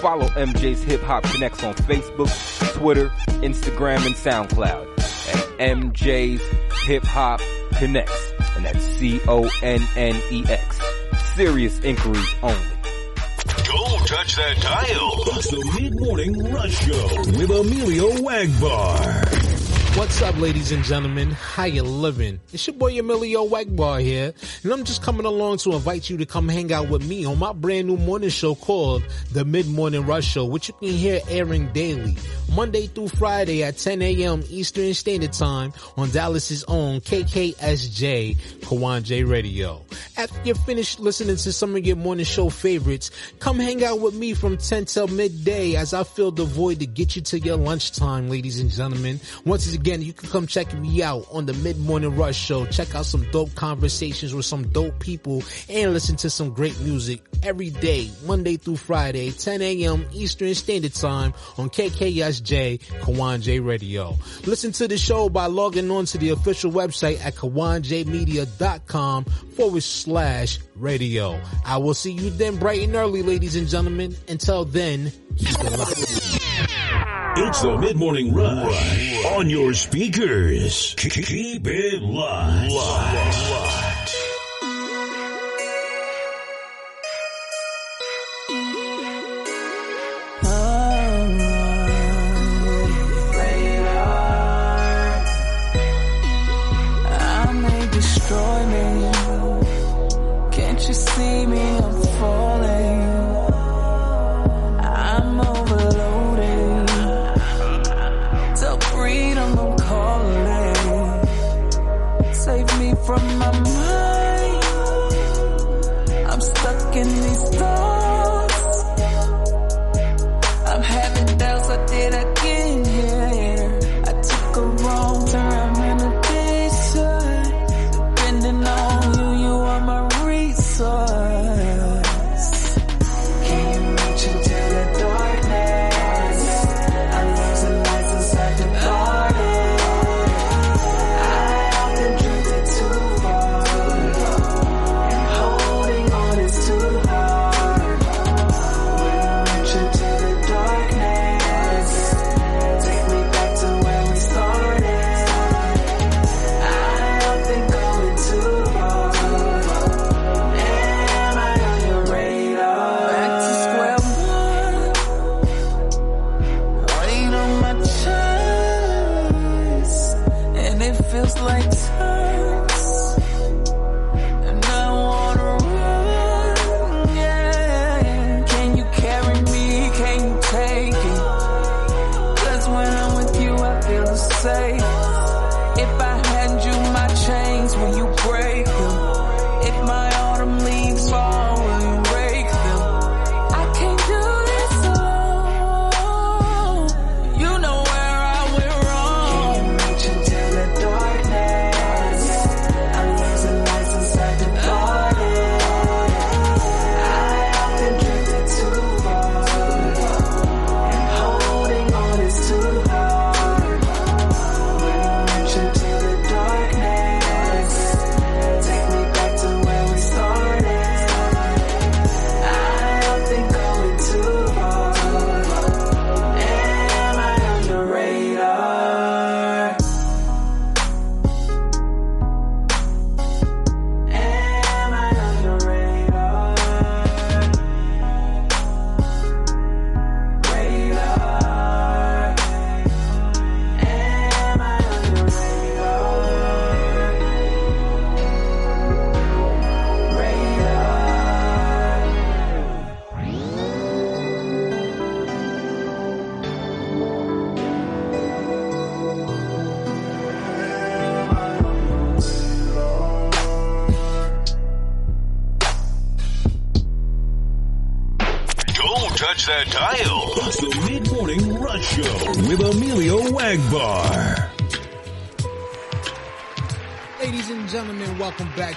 Follow MJ's Hip Hop Connex on Facebook, Twitter, Instagram, and SoundCloud at MJ's Hip Hop Connex. And that's C-O-N-N-E-X. Serious inquiries only. Don't touch that dial. It's the Mid Morning Rush Show with Emillio Egbar. What's up, ladies and gentlemen? How you living? It's your boy Emillio Egbar here, and I'm just coming along to invite you to come hang out with me on my brand new morning show called The Mid Morning Rush Show, which you can hear airing daily, Monday through Friday at 10 a.m. Eastern Standard Time on Dallas's own KKSJ Kawon J Radio. After you're finished listening to some of your morning show favorites, come hang out with me from 10 till midday as I fill the void to get you to your lunchtime, ladies and gentlemen. Once again, you can come check me out on the Mid Morning Rush Show. Check out some dope conversations with some dope people and listen to some great music every day, Monday through Friday, 10 a.m. Eastern Standard Time on KKSJ Kawon J Radio. Listen to the show by logging on to the official website at kawonjmedia.com forward slash radio. I will see you then bright and early, ladies and gentlemen. Until then, keep it locked. It's the Mid Morning Rush on your speakers. Keep it locked.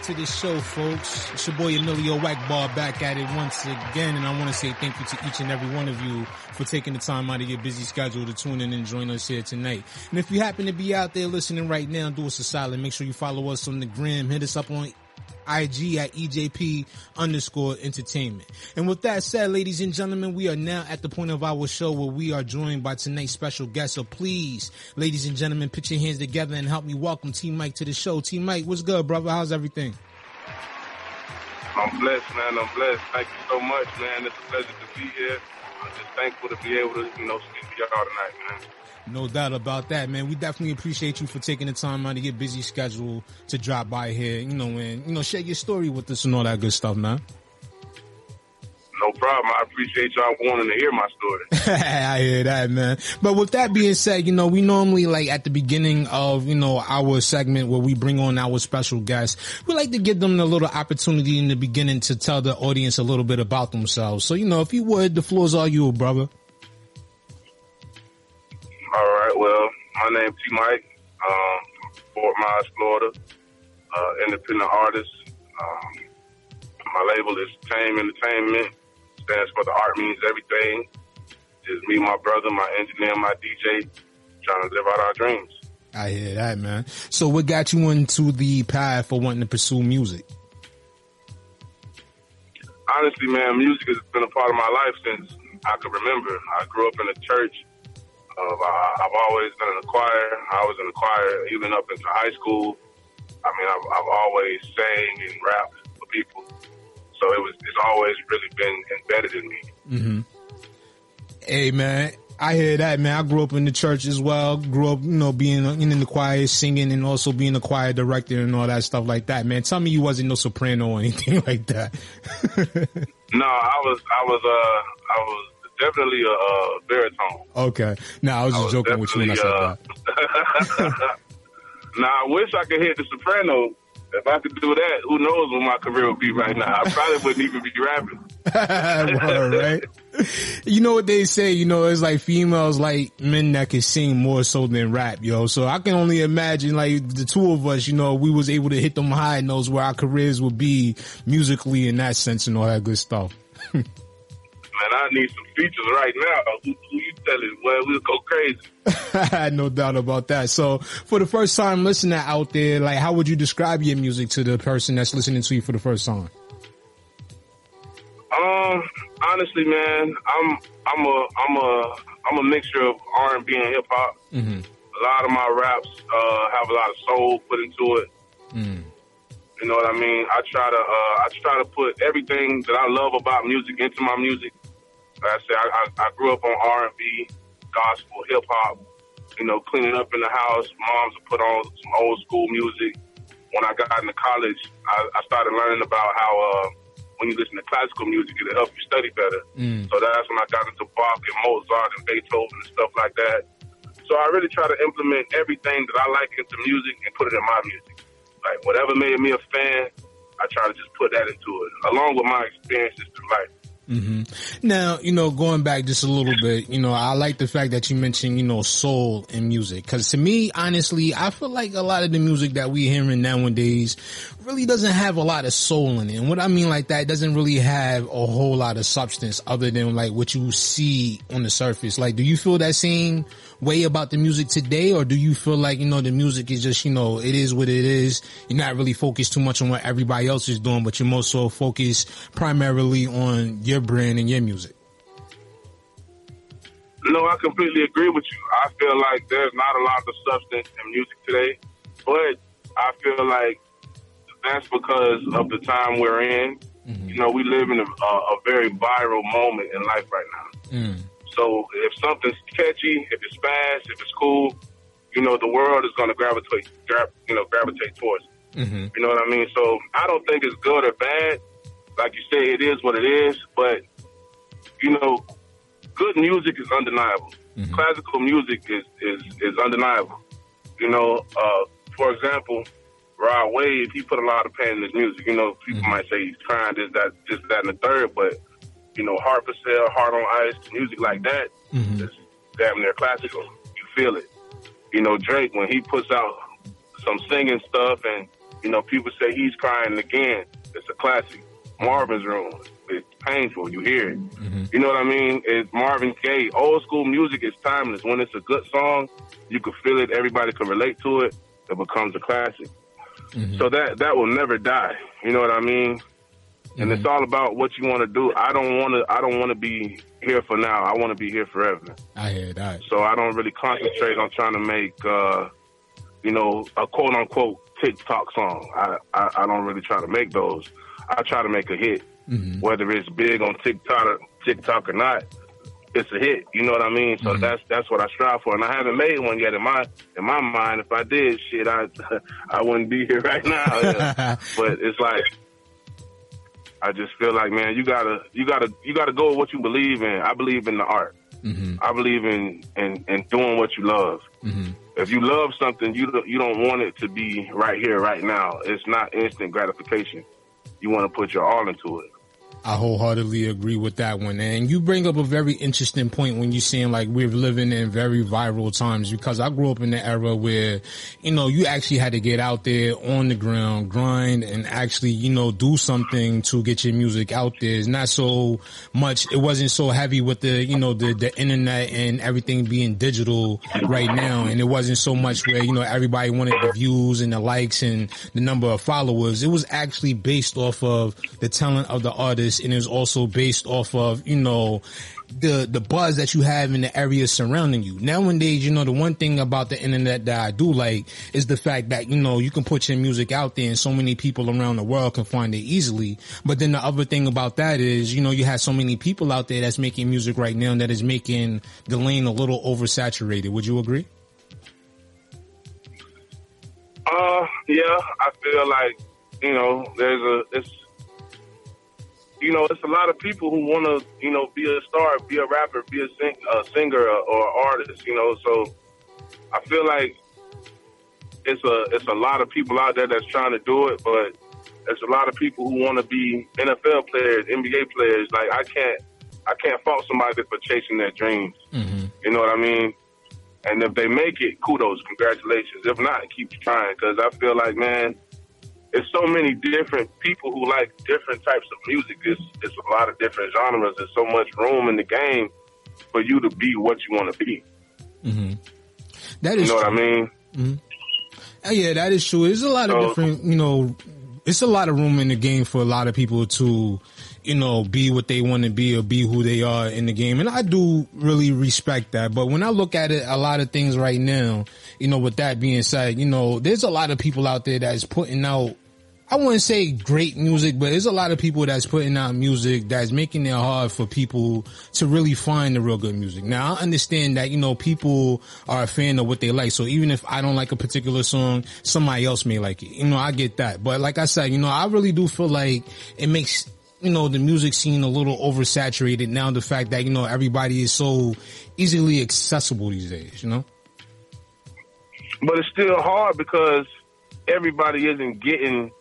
To the show, folks. It's your boy Emillio Egbar back at it once again, and I want to say thank you to each and every one of you for taking the time out of your busy schedule to tune in and join us here tonight. And if you happen to be out there listening right now, do us a solid. Make sure you follow us on the gram. Hit us up on IG at EJP underscore entertainment. And with that said, ladies and gentlemen, we are now at the point of our show where we are joined by tonight's special guest. So please, ladies and gentlemen, put your hands together and help me welcome T Mike to the show. T Mike, what's good, brother? How's everything? I'm blessed, man. I'm blessed. Thank you so much, man. It's a pleasure to be here. I'm just thankful to be able to, you know, speak to y'all tonight, man. No doubt about that, man. We definitely appreciate you for taking the time out of your busy schedule to drop by here, you know, and, you know, share your story with us and all that good stuff, man. No problem. I appreciate y'all wanting to hear my story. I hear that, man. But with that being said, you know, we normally like at the beginning of, you know, our segment where we bring on our special guests, we like to give them a little opportunity in the beginning to tell the audience a little bit about themselves. So, you know, if you would, the floor's all you, brother. All right. Well, my name's T. Mike, um, Fort Myers, Florida, uh, independent artist. Um, my label is Tame Entertainment. Stands for the art means everything. Just me, my brother, my engineer, my DJ, trying to live out our dreams. I hear that, man. So what got you into the path for wanting to pursue music? Honestly, man, music has been a part of my life since I can remember. I grew up in a church. Uh, I, I've always been in the choir. I was in the choir even up into high school. I mean, I've, I've always sang and rapped for people. So it was, it's always really been embedded in me. Mm-hmm. Hey man, I hear that man. I grew up in the church as well. Grew up, you know, being in the choir, singing, and also being a choir director and all that stuff like that. Man, tell me you wasn't no soprano or anything like that. no, I was, I was, uh, I was definitely a, a baritone. Okay, now I was just I was joking with you when I said uh, that. now I wish I could hit the soprano. If I could do that, who knows what my career would be right now? I probably wouldn't even be rapping. Word, right? You know what they say, you know, it's like females like men that can sing more so than rap, yo. So I can only imagine like the two of us, you know, we was able to hit them high notes where our careers would be musically in that sense and all that good stuff. Man, I need some features right now. Who, who you telling? Well, we'll go crazy. no doubt about that. So for the first time listener out there, like how would you describe your music to the person that's listening to you for the first time? Um, honestly, man, I'm I'm a I'm a I'm a mixture of R and B and hip hop. Mm-hmm. A lot of my raps uh, have a lot of soul put into it. Mm. You know what I mean? I try to uh, I try to put everything that I love about music into my music. Like I said, I, I, I grew up on R and B, gospel, hip hop. You know, cleaning up in the house. Moms would put on some old school music. When I got into college, I, I started learning about how uh, when you listen to classical music, it'll help you study better. Mm. So that's when I got into Bach and Mozart and Beethoven and stuff like that. So I really try to implement everything that I like into music and put it in my music. Like whatever made me a fan, I try to just put that into it, along with my experiences through life. Hmm Now, you know, going back just a little bit, you know, I like the fact that you mentioned, you know, soul and music. Cause to me, honestly, I feel like a lot of the music that we hearing nowadays really doesn't have a lot of soul in it. And what I mean like that, doesn't really have a whole lot of substance other than like what you see on the surface. Like, do you feel that same way about the music today? Or do you feel like, you know, the music is just, you know, it is what it is. You're not really focused too much on what everybody else is doing, but you're more so focused primarily on your brand and your music. No, I completely agree with you. I feel like there's not a lot of substance in music today, but I feel like that's because of the time we're in. You know, we live in a, a, a very viral moment in life right now. Mm. So if something's catchy, if it's fast, if it's cool, you know, the world is going to gravitate, gra- you know, gravitate towards. it. Mm-hmm. You know what I mean? So I don't think it's good or bad. Like you say, it is what it is. But you know, good music is undeniable. Classical music is, is is undeniable. You know, uh, for example, Rod Wave, he put a lot of pain in his music. You know, people might say he's trying this, that, this, that, and the third, but you know, Heart for Sale, Heart on Ice, music like that mm-hmm. is damn near classical. You feel it. You know, Drake when he puts out some singing stuff, and you know, people say he's crying again. It's a classic. Marvin's Room. It's painful. You hear it. Mm-hmm. You know what I mean? It's Marvin Gaye. Old school music is timeless. When it's a good song, you can feel it. Everybody can relate to it. It becomes a classic. Mm-hmm. So that that will never die. You know what I mean? And it's mm-hmm. all about what you want to do. I don't want to. I don't want to be here for now. I want to be here forever. I hear that. So I don't really concentrate on trying to make, uh, you know, a quote unquote TikTok song. I, I I don't really try to make those. I try to make a hit, mm-hmm. whether it's big on TikTok or, TikTok or not. It's a hit. You know what I mean? So mm-hmm. that's that's what I strive for. And I haven't made one yet in my in my mind. If I did, shit, I I wouldn't be here right now. Yeah. but it's like I just feel like, man, you gotta you gotta you gotta go with what you believe in. I believe in the art. Mm-hmm. I believe in, in in doing what you love. Mm-hmm. If you love something, you you don't want it to be right here, right now. It's not instant gratification. You want to put your all into it. I wholeheartedly agree with that one. And you bring up a very interesting point when you're saying like we're living in very viral times because I grew up in the era where, you know, you actually had to get out there on the ground, grind and actually, you know, do something to get your music out there. It's not so much, it wasn't so heavy with the, you know, the, the internet and everything being digital right now. And it wasn't so much where, you know, everybody wanted the views and the likes and the number of followers. It was actually based off of the talent of the artist artist and is also based off of, you know, the the buzz that you have in the area surrounding you. Nowadays, you know, the one thing about the internet that I do like is the fact that, you know, you can put your music out there and so many people around the world can find it easily. But then the other thing about that is, you know, you have so many people out there that's making music right now that is making the lane a little oversaturated. Would you agree? Uh, yeah, I feel like you know there's a it's you know it's a lot of people who want to you know be a star, be a rapper, be a, sing, a singer or artist. You know, so I feel like it's a it's a lot of people out there that's trying to do it, but there's a lot of people who want to be NFL players, NBA players. Like I can't I can't fault somebody for chasing their dreams. Mm-hmm. You know what I mean? And if they make it, kudos, congratulations. If not, keep trying because I feel like, man, there's so many different people who like different types of music. It's, it's a lot of different genres. There's so much room in the game for you to be what you want to be. Mm-hmm. That is you know true. what I mean? Mm-hmm. Uh, yeah, that is true. There's a lot of So- different, you know, it's a lot of room in the game for a lot of people to, you know, be what they want to be or be who they are in the game. And I do really respect that. But when I look at it, a lot of things right now, you know, with that being said, you know, there's a lot of people out there that's putting out I wouldn't say great music, but there's a lot of people that's putting out music that's making it hard for people to really find the real good music. Now, I understand that, you know, people are a fan of what they like. So even if I don't like a particular song, somebody else may like it. You know, I get that. But like I said, you know, I really do feel like it makes, you know, the music scene a little oversaturated now. The fact that, you know, everybody is so easily accessible these days, you know? But it's still hard because everybody isn't getting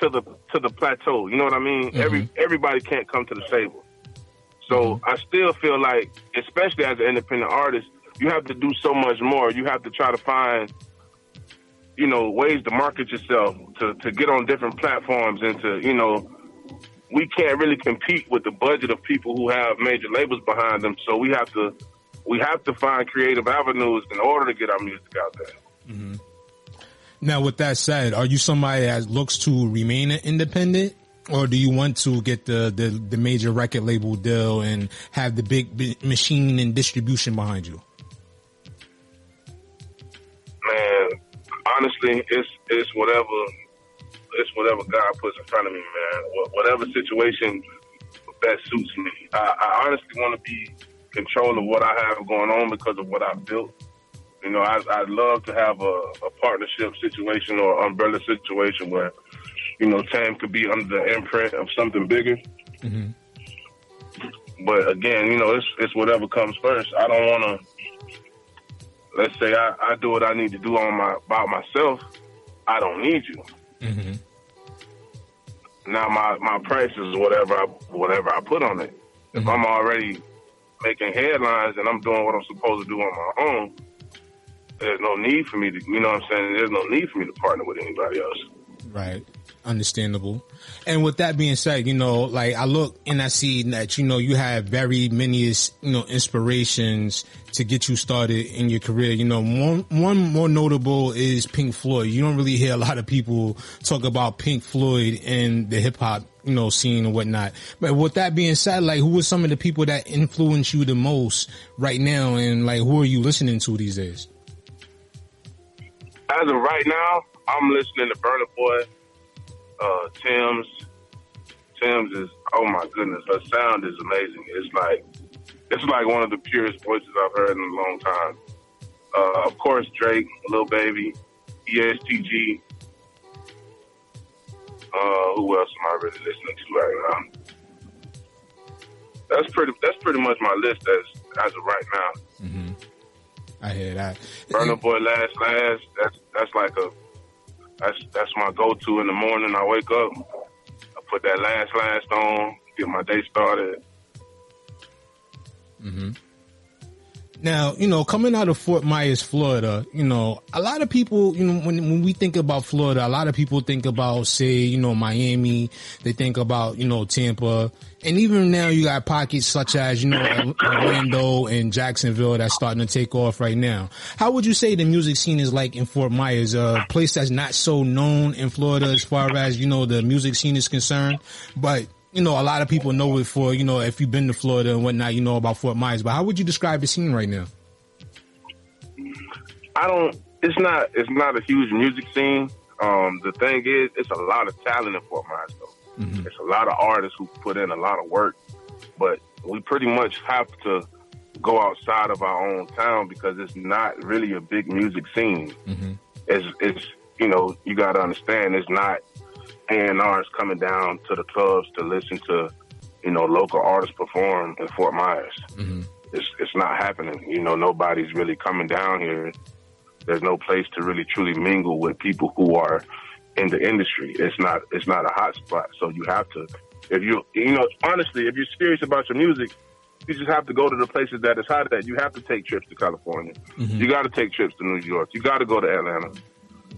to the to the plateau. You know what I mean? Every everybody can't come to the table. So I still feel like, especially as an independent artist, you have to do so much more. You have to try to find, you know, ways to market yourself, to to get on different platforms, and to you know, we can't really compete with the budget of people who have major labels behind them. So we have to we have to find creative avenues in order to get our music out there. Mm-hmm. Now, with that said, are you somebody that looks to remain independent, or do you want to get the the, the major record label deal and have the big bi- machine and distribution behind you? Man, honestly, it's it's whatever it's whatever God puts in front of me, man. Whatever situation best suits me. I, I honestly want to be control of what I have going on because of what I've built. You know, I, I'd love to have a, a partnership situation or umbrella situation where, you know, Tam could be under the imprint of something bigger. Mm-hmm. But again, you know, it's it's whatever comes first. I don't want to. Let's say I, I do what I need to do on my by myself. I don't need you. Mm-hmm. Now my my price is whatever I whatever I put on it. If I'm already making headlines and I'm doing what I'm supposed to do on my own, there's no need for me to. You know what I'm saying? There's no need for me to partner with anybody else. Right. Understandable. And with that being said, you know, like I look and I see that, you know, you have very many, you know, inspirations to get you started in your career. You know, one, one more notable is Pink Floyd. You don't really hear a lot of people talk about Pink Floyd and the hip hop, you know, scene and whatnot. But with that being said, like who are some of the people that influence you the most right now? And like, who are you listening to these days? As of right now, I'm listening to Burna Boy, uh, Tems. Tems is oh my goodness, her sound is amazing. It's like it's like one of the purest voices I've heard in a long time. Uh, of course, Drake, Lil Baby, EST Gee. Uh, who else am I really listening to right now? That's pretty. That's pretty much my list as as of right now. Mm-hmm. I hear that. Burna Boy Last Last. That's that's like a that's that's my go to in the morning. I wake up, I put that Last Last on, get my day started. Mm-hmm. Now, you know, coming out of Fort Myers, Florida, you know, a lot of people, you know, when, when we think about Florida, a lot of people think about, say, you know, Miami. They think about, you know, Tampa. And even now you got pockets such as, you know, Orlando and Jacksonville that's starting to take off right now. How would you say the music scene is like in Fort Myers, a place that's not so known in Florida as far as, you know, the music scene is concerned, but you know, a lot of people know it for, you know, if you've been to Florida and whatnot, you know about Fort Myers. But how would you describe the scene right now? I don't. It's not. It's not a huge music scene. Um, the thing is, it's a lot of talent in Fort Myers, though. Mm-hmm. It's a lot of artists who put in a lot of work, but we pretty much have to go outside of our own town because it's not really a big music scene. Mm-hmm. It's, it's you know, you got to understand, it's not A&Rs coming down to the clubs to listen to, you know, local artists perform in Fort Myers. Mm-hmm. It's it's not happening. You know, nobody's really coming down here. There's no place to really truly mingle with people who are in the industry. It's not it's not a hot spot. So you have to if you you know honestly, if you're serious about your music, you just have to go to the places that it's hot at. You have to take trips to California. Mm-hmm. You got to take trips to New York. You got to go to Atlanta.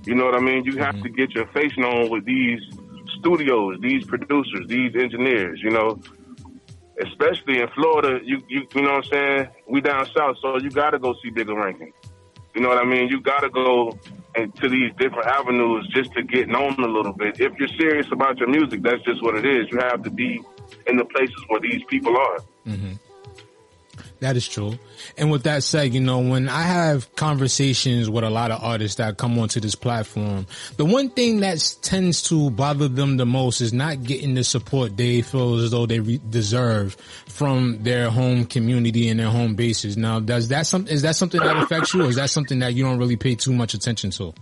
You know what I mean? You have to get your face known with these studios, these producers, these engineers. You know, especially in Florida, you you you know what I'm saying? We down south, so you got to go see bigger rankings. You know what I mean? You got to go into these different avenues just to get known a little bit. If you're serious about your music, that's just what it is. You have to be in the places where these people are. Mm-hmm. That is true. And with that said, you know, when I have conversations with a lot of artists that come onto this platform, the one thing that tends to bother them the most is not getting the support they feel as though they re- deserve from their home community and their home bases. Now, does that some, is that something that affects you or is that something that you don't really pay too much attention to?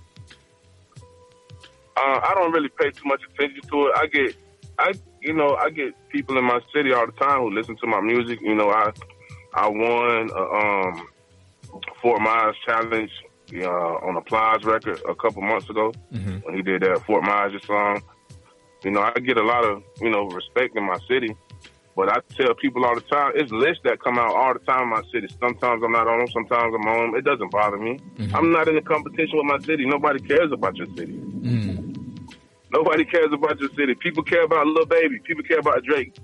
Uh, I don't really pay too much attention to it. I get, I, you know, I get people in my city all the time who listen to my music. You know, I, I won a um, Fort Myers challenge uh, on a Plies record a couple months ago Mm-hmm. when he did that Fort Myers song. You know, I get a lot of you know respect in my city, but I tell people all the time, it's lists that come out all the time in my city. Sometimes I'm not on them, sometimes I'm on them. It doesn't bother me. I'm not in a competition with my city. Nobody cares about your city. Nobody cares about your city. People care about Lil Baby. People care about Drake.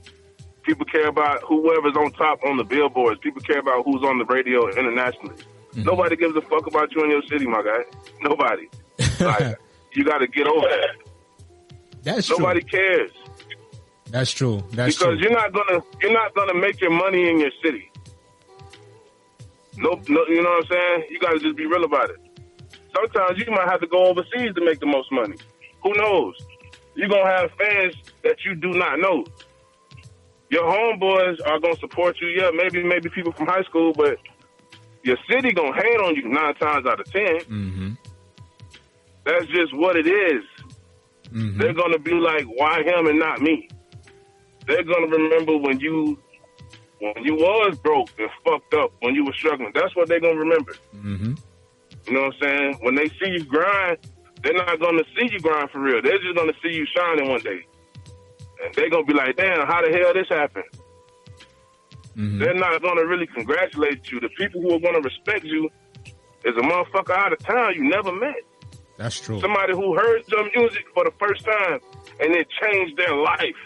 People care about whoever's on top on the billboards. People care about who's on the radio internationally. Mm-hmm. Nobody gives a fuck about you in your city, my guy. Nobody. like, you got to get over that. That's Nobody true. cares That's true. That's because true. you're not gonna you're not gonna make your money in your city. No, no, you know what I'm saying? You got to just be real about it. Sometimes you might have to go overseas to make the most money. Who knows? You're gonna have fans that you do not know. Your homeboys are gonna support you. Yeah, maybe maybe people from high school, but your city gonna hate on you nine times out of 10 Mm-hmm. That's just what it is. Mm-hmm. They're gonna be like, why him and not me? They're gonna remember when you when you was broke and fucked up, when you were struggling. That's what they're gonna remember. Mm-hmm. You know what I'm saying? When they see you grind, they're not gonna see you grind for real. They're just gonna see you shining one day. And they're gonna be like, damn, how the hell this happened? Mm-hmm. They're not gonna really congratulate you. The people who are gonna respect you is a motherfucker out of town you never met. That's true. Somebody who heard your music for the first time and it changed their life.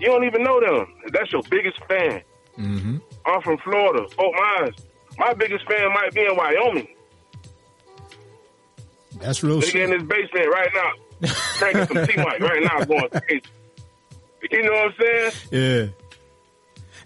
You don't even know them. That's your biggest fan. Mm-hmm. I'm from Florida, Fort Myers. My biggest fan might be in Wyoming. That's real Nigga shit. in his basement right now, drinking some mic right now, going crazy. You know what I'm saying? Yeah.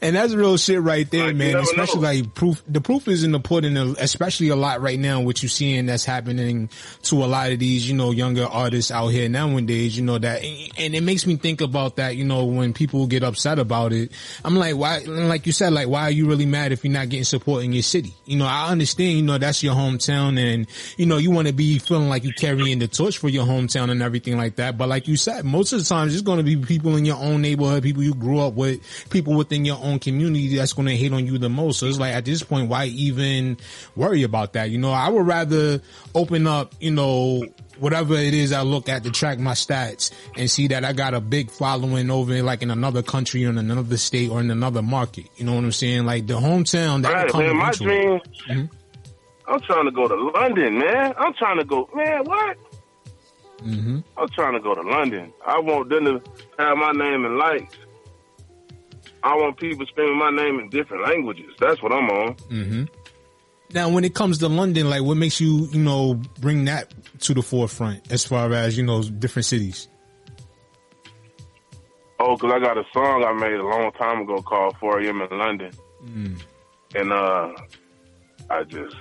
And that's real shit right there, man. Especially know. like proof. The proof is in the pudding, especially a lot right now. What you're seeing that's happening to a lot of these, you know, younger artists out here nowadays. You know that, and it makes me think about that. You know, when people get upset about it, I'm like, why? and Like you said, like why are you really mad if you're not getting support in your city? You know, I understand. You know, that's your hometown, and you know, you want to be feeling like you're carrying the torch for your hometown and everything like that. But like you said, most of the times it's going to be people in your own neighborhood, people you grew up with, people within your own community that's going to hate on you the most. So it's like at this point, why even worry about that? You know, I would rather open up, you know, whatever it is I look at to track my stats and see that I got a big following over like in another country or in another state or in another market. You know what I'm saying? Like the hometown that Right, come man. My dream. Mhm. I'm trying to go to London, man. I'm trying to go, man. What? Mm-hmm. I'm trying to go to London. I want them to have my name in lights. I want people screaming my name in different languages. That's what I'm on. Mm-hmm. Now, when it comes to London, like what makes you, you know, bring that to the forefront as far as, you know, different cities? Oh, cause I got a song I made a long time ago called 4 a.m. in London, Mm. and uh, I just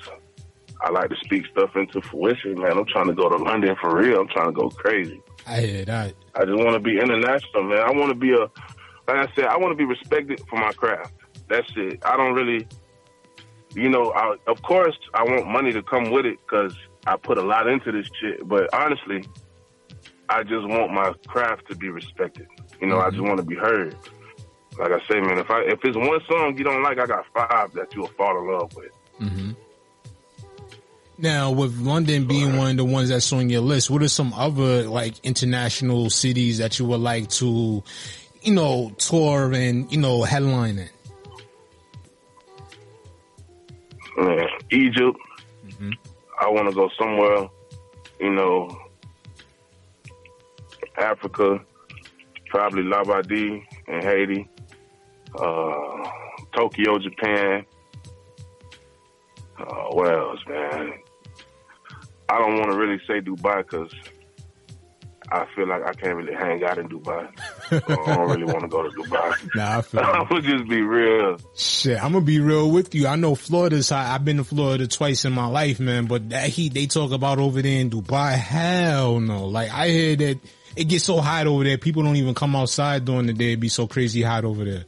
I like to speak stuff into fruition, man. I'm trying to go to London for real. I'm trying to go crazy. I hear that. I just want to be international, man. I want to be a, like I said, I want to be respected for my craft. That's it. I don't really, you know, I, of course, I want money to come with it because I put a lot into this shit. But honestly, I just want my craft to be respected. You know, I just want to be heard. Like I say, man, if I if it's one song you don't like, I got five that you'll fall in love with. Mm-hmm. Now, with London being one of the ones that's on your list, what are some other like international cities that you would like to, you know, tour and you know headline in? Man, Egypt. I want to go somewhere, you know, Africa, probably Labadee in Haiti, uh, Tokyo, Japan. Uh, what else, man? I don't want to really say Dubai because I feel like I can't really hang out in Dubai. I don't really want to go to Dubai. Nah, I feel. I'm gonna just be real. Shit, I'm gonna be real with you. I know Florida's hot. I've been to Florida twice in my life, man. But that heat they talk about over there in Dubai, hell no. Like I hear that it gets so hot over there, people don't even come outside during the day. It be so crazy hot over there.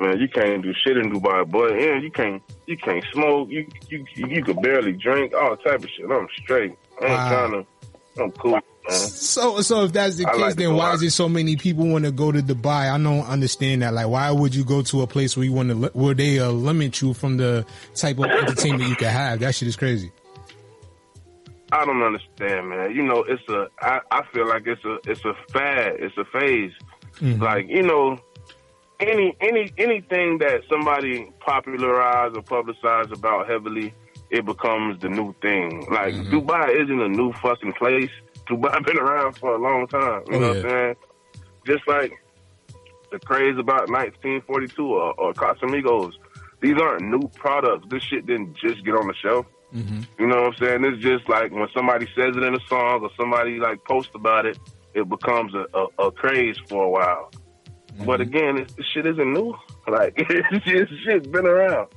Man, you can't do shit in Dubai, boy. Yeah, you can't. You can't smoke. You you you could barely drink. All type of shit. I'm straight. I ain't Wow. trying to. I'm cool. So, so if that's the I case, like then why is it so many people want to go to Dubai? I don't understand that. Like, why would you go to a place where you want to, where they uh, limit you from the type of entertainment you can have? That shit is crazy. I don't understand, man. You know, it's a. I, I feel like it's a. It's a fad. It's a phase. Like you know, any any anything that somebody popularized or publicized about heavily, it becomes the new thing. Like Dubai isn't a new fucking place. Dubai been around for a long time. You Oh, know what. I'm saying? Just like the craze about 1942 or, or Casamigos. These aren't new products. This shit didn't just get on the shelf. Mm-hmm. You know what I'm saying? It's just like when somebody says it in a song or somebody like posts about it, it becomes a, a, a craze for a while. But mm-hmm. again, this shit isn't new. Like it's just shit's been around.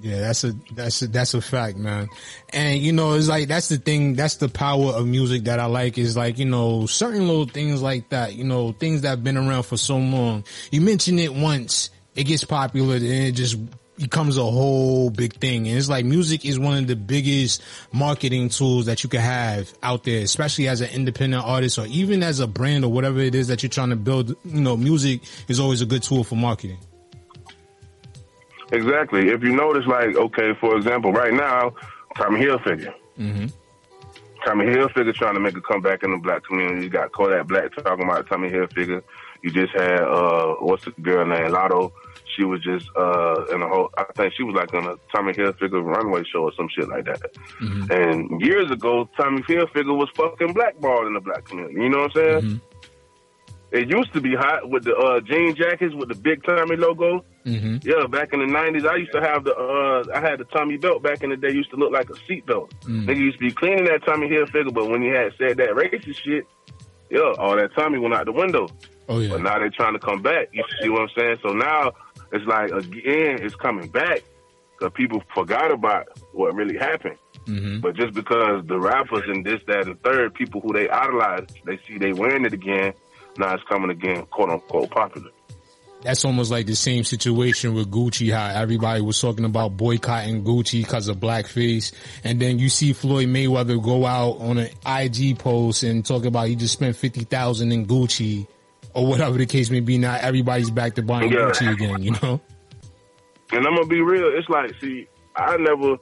Yeah, that's a that's a that's a fact, man. And you know, it's like that's the thing. That's the power of music that I like. Is like you know certain little things like that. You know, things that have been around for so long. You mention it once, it gets popular, and it just becomes a whole big thing. And it's like music is one of the biggest marketing tools that you can have out there, especially as an independent artist or even as a brand or whatever it is that you're trying to build. You know, music is always a good tool for marketing. Exactly. If you notice, like, okay, for example, right now, Tommy Hilfiger. Mm-hmm. Tommy Hilfiger trying to make a comeback in the black community. You got Kodak Black talking about Tommy Hilfiger. You just had uh what's the girl name? Latto. She was just uh in a whole I think she was like on a Tommy Hilfiger runway show or some shit like that. And years ago Tommy Hilfiger was fucking blackballed in the black community. You know what I'm saying? It used to be hot with the uh jean jackets with the big Tommy logo. Mm-hmm. Yeah, back in the nineties, I used to have the uh, I had the Tommy belt back in the day. Used to look like a seat belt. Mm. Nigga used to be cleaning that Tommy Hilfiger, but when he had said that racist shit, yeah, all that Tommy went out the window. Oh yeah. But now they're trying to come back. You see what I'm saying? So now it's like again, it's coming back because people forgot about what really happened. Mm-hmm. But just because the rappers and this, that, and third, people who they idolize, they see they wearing it again. Now it's coming again, quote unquote popular. That's almost like the same situation with Gucci, how everybody was talking about boycotting Gucci because of blackface. And then you see Floyd Mayweather go out on an IG post and talk about he just spent 50,000 in Gucci or whatever the case may be. Now everybody's back to buying Yeah. Gucci again, you know? And I'm gonna be real. It's like, see, I never,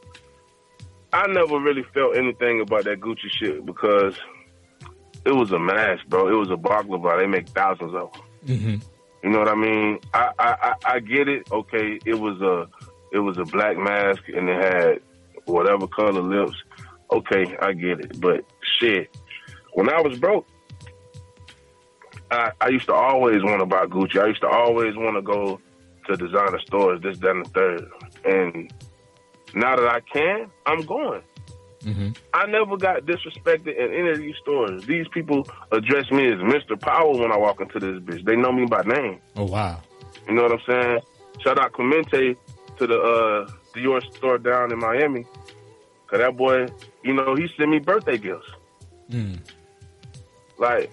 I never really felt anything about that Gucci shit because it was a mask, bro. It was a baklava. They make thousands of them. Mm-hmm. You know what I mean? I, I, I, I get it. Okay, it was a, it was a black mask and it had whatever color lips. Okay, I get it. But shit, when I was broke, I, I used to always want to buy Gucci. I used to always want to go to designer stores, this, that, and the third. And now that I can, I'm going. Mm-hmm. I never got disrespected in any of these stores. These people address me as Mr. Power when I walk into this bitch. They know me by name. Oh wow. You know what I'm saying? Shout out Clemente to the uh Dior store down in Miami. Cause that boy, you know, he sent me birthday gifts. Mm. Like,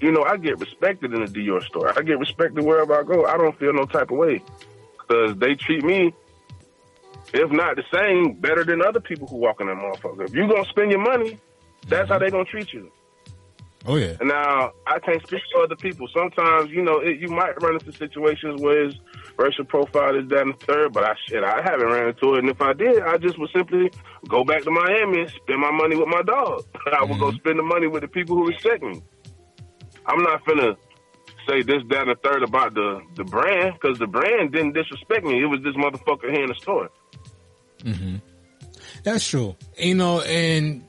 you know, I get respected in the Dior store. I get respected wherever I go. I don't feel no type of way. Cause they treat me, if not the same, better than other people who walk in that motherfucker. If you gonna spend your money, that's how mm-hmm. they gonna treat you. Oh yeah. Now, I can't speak for other people. Sometimes, you know, it, you might run into situations where his racial profile is down the third, but I shit, I haven't ran into it. And if I did, I just would simply go back to Miami and spend my money with my dog. I would go mm-hmm. spend the money with the people who respect me. I'm not finna say this, that, and the third about the, the brand, because the brand didn't disrespect me. It was this motherfucker here in the store. Mm-hmm. That's true. You know, and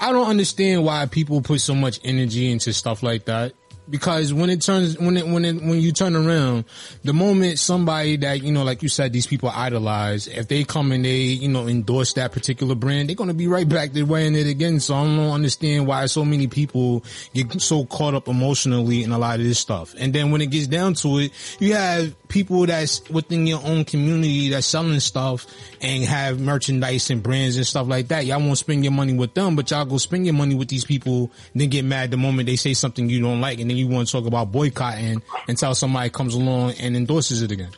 I don't understand why people put so much energy into stuff like that. Because when it turns, when it, when it, when you turn around, the moment somebody that, you know, like you said, these people idolize, if they come and they, you know, endorse that particular brand, they're going to be right back there wearing it again. So I don't understand why so many people get so caught up emotionally in a lot of this stuff. And then when it gets down to it, you have people that's within your own community that's selling stuff and have merchandise and brands and stuff like that. Y'all won't spend your money with them, but y'all go spend your money with these people, then get mad the moment they say something you don't like, and then you want to talk about boycotting until somebody comes along and endorses it again.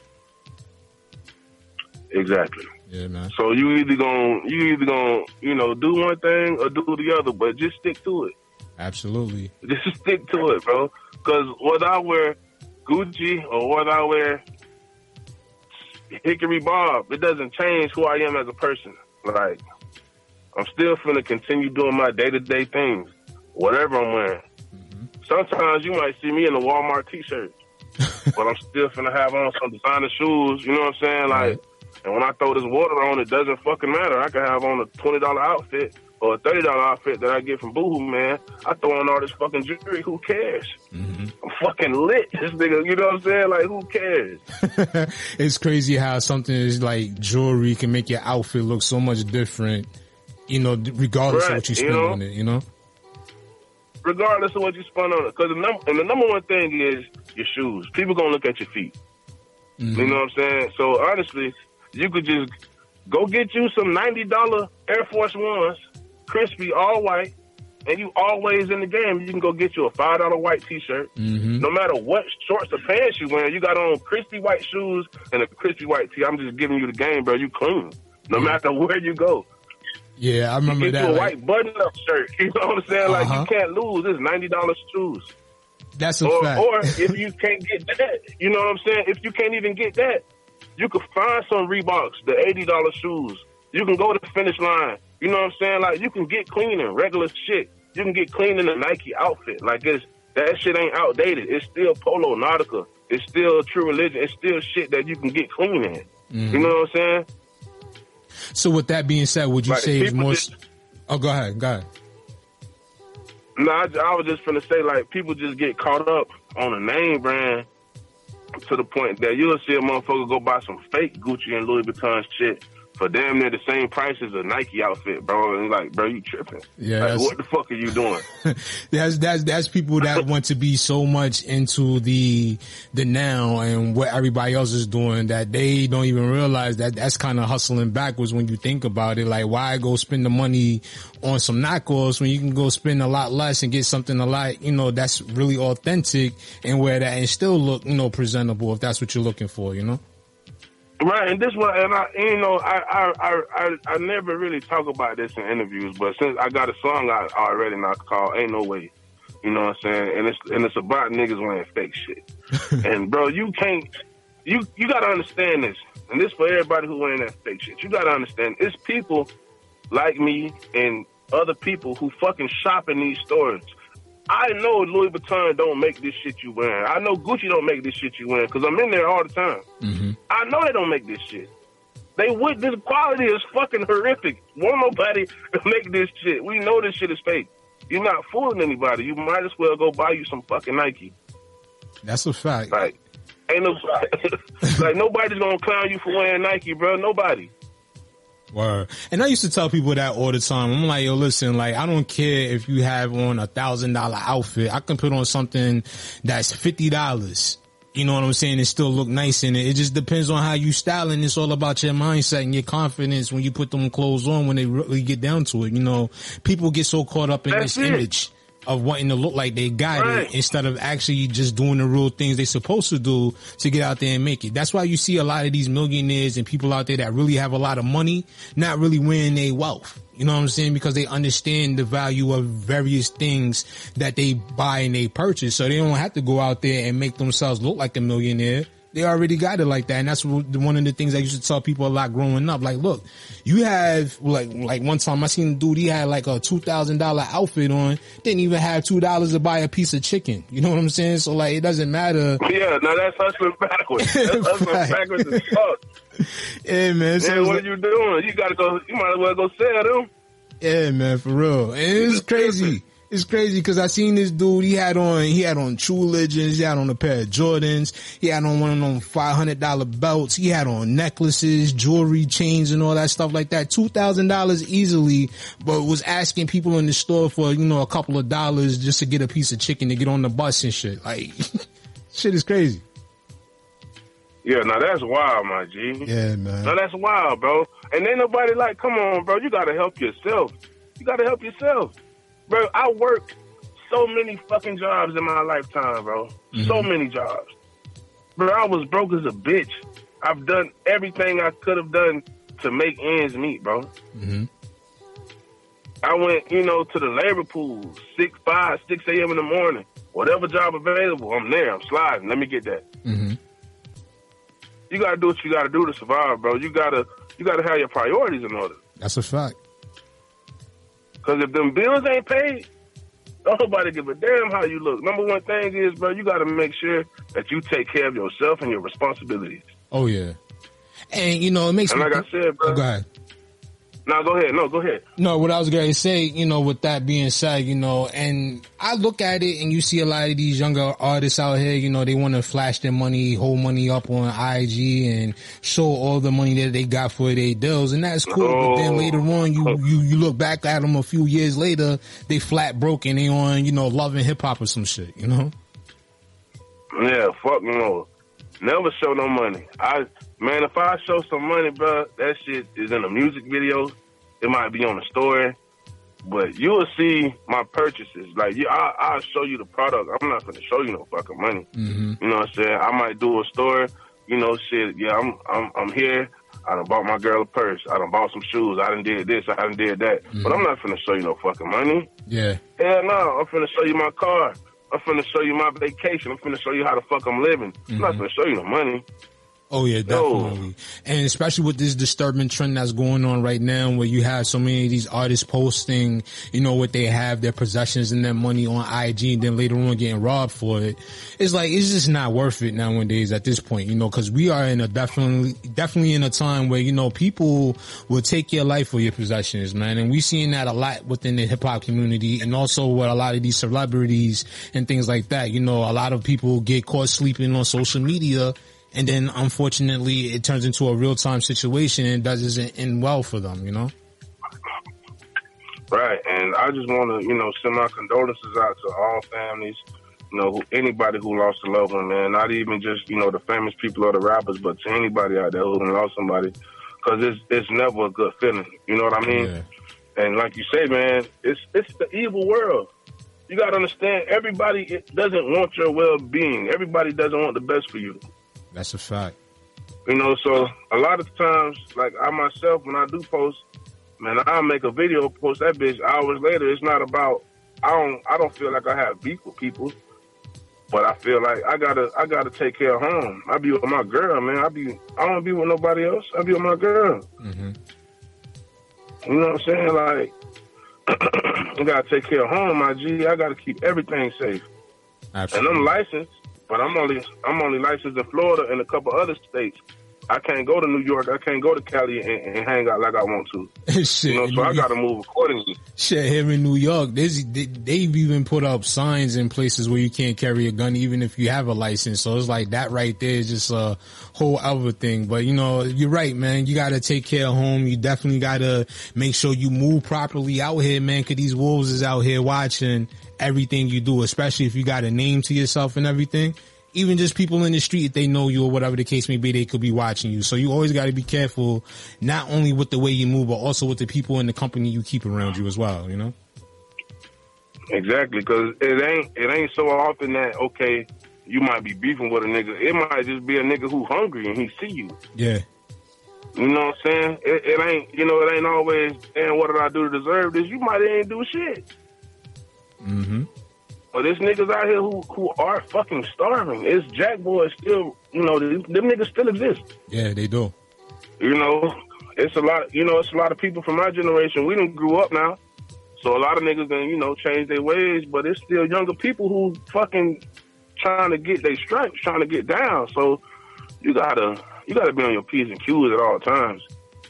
Exactly. Yeah, man. So you either gonna you either gonna you know do one thing or do the other, but just stick to it. Absolutely. Just stick to it, bro. Because whether I wear Gucci or whether I wear Hickory Bob, it doesn't change who I am as a person. Like I'm still finna continue doing my day to day things, whatever I'm wearing. Sometimes you might see me in a Walmart t-shirt, but I'm still finna have on some designer shoes. You know what I'm saying? Like, and when I throw this water on, it doesn't fucking matter. I can have on a twenty dollar outfit or a thirty dollar outfit that I get from Boohoo Man. I throw on all this fucking jewelry. Who cares? Mm-hmm. I'm fucking lit. This nigga, you know what I'm saying? Like, who cares? it's crazy how something is like jewelry can make your outfit look so much different, you know, regardless of what you you spend know? on it, you know? Regardless of what you spend on it. Because the, num- and the number one thing is your shoes. People gonna look at your feet. You know what I'm saying? So honestly, you could just go get you some ninety dollar Air Force Ones, crispy, all white, and you always in the game. You can go get you a five dollar white T-shirt. Mm-hmm. No matter what shorts or pants you wear, you got on crispy white shoes and a crispy white tee. I'm just giving you the game, bro. You clean. No matter where you go. Yeah, I remember Get that. you a like, white button-up shirt. You know what I'm saying? Like Uh-huh. you can't lose. It's ninety dollars shoes. that's a Or, fact. or if you can't get that, you know what I'm saying? If you can't even get that, you could find some Reeboks, the eighty dollar shoes. You can go to the finish line. You know what I'm saying? Like you can get clean in regular shit. You can get clean in a Nike outfit. Like it's that shit ain't outdated. It's still Polo Nautica. It's still True Religion. It's still shit that you can get clean in. Mhm. You know what I'm saying? So with that being said, would you say it's more? just- oh, go ahead, go ahead. No, I, I was just gonna say like people just get caught up on a name brand to the point that you'll see a motherfucker go buy some fake Gucci and Louis Vuitton shit for damn near the same price as a Nike outfit, bro. And like, bro, you tripping? Yeah, Like, what the fuck are you doing? that's that's that's people that want to be so much into the the now and what everybody else is doing that they don't even realize that that's kind of hustling backwards when you think about it. Like, why go spend the money on some knockoffs when you can go spend a lot less and get something a lot you know that's really authentic and wear that and still look you know presentable if that's what you're looking for. You know. Right, and this one, and I, you know, I, I, I, I, I never really talk about this in interviews, but since I got a song out already now called "Ain't No Way," you know what I'm saying, and it's and it's about niggas wearing fake shit, and bro, you can't, you you gotta understand this, and this for everybody who wearing that fake shit. You gotta understand, it's people like me and other people who fucking shop in these stores. I know Louis Vuitton don't make this shit you wearing. I know Gucci don't make this shit you wearing because I'm in there all the time. Mm-hmm. I know they don't make this shit. They would. This quality is fucking horrific. Won't nobody make this shit. We know this shit is fake. You're not fooling anybody. You might as well go buy you some fucking Nike. That's a fact. Like, ain't no like nobody's gonna clown you for wearing Nike, bro. Nobody. Word. And I used to tell people that all the time. I'm like, yo, listen, like, I don't care if you have on a thousand dollar outfit. I can put on something that's fifty dollars. You know what I'm saying? It still look nice in it. It just depends on how you styling. It's all about your mindset and your confidence when you put them clothes on when they really get down to it. You know, people get so caught up in That's this it. image of wanting to look like they got Right. it instead of actually just doing the real things they're supposed to do to get out there and make it. That's why you see a lot of these millionaires and people out there that really have a lot of money not really wearing their wealth. You know what I'm saying? Because they understand the value of various things that they buy and they purchase. So they don't have to go out there and make themselves look like a millionaire. They already got it like that. And that's one of the things I used to tell people a lot growing up. Like, look, you have like, like one time I seen a dude, he had like a $2,000 outfit on, didn't even have $2 to buy a piece of chicken. You know what I'm saying? So like, it doesn't matter. Yeah, now that's hustling backwards. That's hustling backwards as fuck. Yeah, man. So what like- are you doing? You gotta go. You might as well go sell them. Yeah, man, for real. And it's crazy. It's crazy because I seen this dude. He had on he had on True Legends. He had on a pair of Jordans. He had on one of them five hundred dollar belts. He had on necklaces, jewelry, chains, and all that stuff like that. Two thousand dollars easily, but was asking people in the store for you know a couple of dollars just to get a piece of chicken to get on the bus and shit. Like, shit is crazy. Yeah, now that's wild, my G. Yeah, man. Now that's wild, bro. And ain't nobody like, come on, bro. You gotta help yourself. You gotta help yourself, bro. I worked so many fucking jobs in my lifetime, bro. So many jobs, bro. I was broke as a bitch. I've done everything I could have done to make ends meet, bro. Mm-hmm. I went, you know, to the labor pool, six, five, six a.m. in the morning. Whatever job available, I'm there. I'm sliding. Let me get that. Mm-hmm. You gotta do what you gotta do to survive, bro. You gotta, you gotta have your priorities in order. That's a fact. Cause if them bills ain't paid, don't nobody give a damn how you look. Number one thing is, bro, you gotta make sure that you take care of yourself and your responsibilities. Oh yeah. And you know, it makes And me like I said, bro. Oh, go ahead. Now go ahead. No, go ahead. No, what I was going to say, you know, with that being said, you know, and I look at it and you see a lot of these younger artists out here, you know, they want to flash their money, hold money up on IG and show all the money that they got for their deals. And that's cool. But then Oh. later on, you, you, you look back at them a few years later, they flat broke and they on, you know, loving hip hop or some shit, you know? Yeah, fuck no. Never show no money. I man, if I show some money, bro, that shit is in a music video. It might be on a story, but you will see my purchases. Like, you, I, I'll show you the product. I'm not gonna show you no fucking money. Mm-hmm. You know what I'm saying? I might do a story. You know, shit. Yeah, I'm, I'm, I'm here. I done bought my girl a purse. I done bought some shoes. I done did this. I done did that. But I'm not finna show you no fucking money. Yeah. Hell no, I'm finna show you my car. I'm finna show you my vacation. I'm finna show you how the fuck I'm living. I'm not finna show you the money. Oh yeah, definitely. And especially with this disturbing trend that's going on right now where you have so many of these artists posting, you know, what they have, their possessions and their money on IG and then later on getting robbed for it. It's like, it's just not worth it nowadays at this point, you know, cause we are in a definitely, definitely in a time where, you know, people will take your life for your possessions, man. And we seeing that a lot within the hip hop community and also with a lot of these celebrities and things like that. You know, a lot of people get caught sleeping on social media and then unfortunately it turns into a real time situation and doesn't end well for them, you know? Right. And I just want to, you know, send my condolences out to all families, you know, who, anybody who lost a loved one, man. Not even just, you know, the famous people or the rappers, but to anybody out there who lost somebody. Cause it's, it's never a good feeling. You know what I mean? And like you say, man, it's, it's the evil world. You got to understand, everybody doesn't want your well-being. Everybody doesn't want the best for you. That's a fact. You know, so a lot of times, like I myself, when I do post, man, I'll make a video, post that bitch hours later. It's not about I don't I don't feel like I have beef with people, but I feel like I gotta I gotta take care of home. I be with my girl, man. I be I don't be with nobody else. I be with my girl. Mm-hmm. You know what I'm saying? Like I gotta take care of home, my G. I gotta keep everything safe. And I'm licensed, but I'm only I'm only licensed in Florida and a couple other states. I can't go to New York. I can't go to Cali and, and hang out like I want to. Shit, You know, so I got to move accordingly. Shit, here in New York, there's, they, they've even put up signs in places where you can't carry a gun, even if you have a license. So it's like that right there is just a whole other thing. But you know, you're right, man. You got to take care of home. You definitely got to make sure you move properly out here, man. Cause these wolves is out here watching everything you do, especially if you got a name to yourself and everything. Even just people in the street, if they know you or whatever the case may be, they could be watching you. So you always got to be careful, not only with the way you move, but also with the people in the company you keep around you as well, you know? Exactly, because it ain't it ain't so often that okay, you might be beefing with a nigga. It might just be a nigga who hungry and he see you. Yeah. You know what I'm saying? It, it ain't you know it ain't always. And what did I do to deserve this? You might ain't do shit. Mm-hmm. But there's niggas out here who who are fucking starving. It's Jack boys still. You know them, them niggas still exist. Yeah, they do. You know, it's a lot. You know, it's a lot of people from my generation. We didn't grew up now, so a lot of niggas done you know change their ways. But it's still younger people who fucking trying to get their stripes, trying to get down. So you gotta you gotta be on your p's and q's at all times.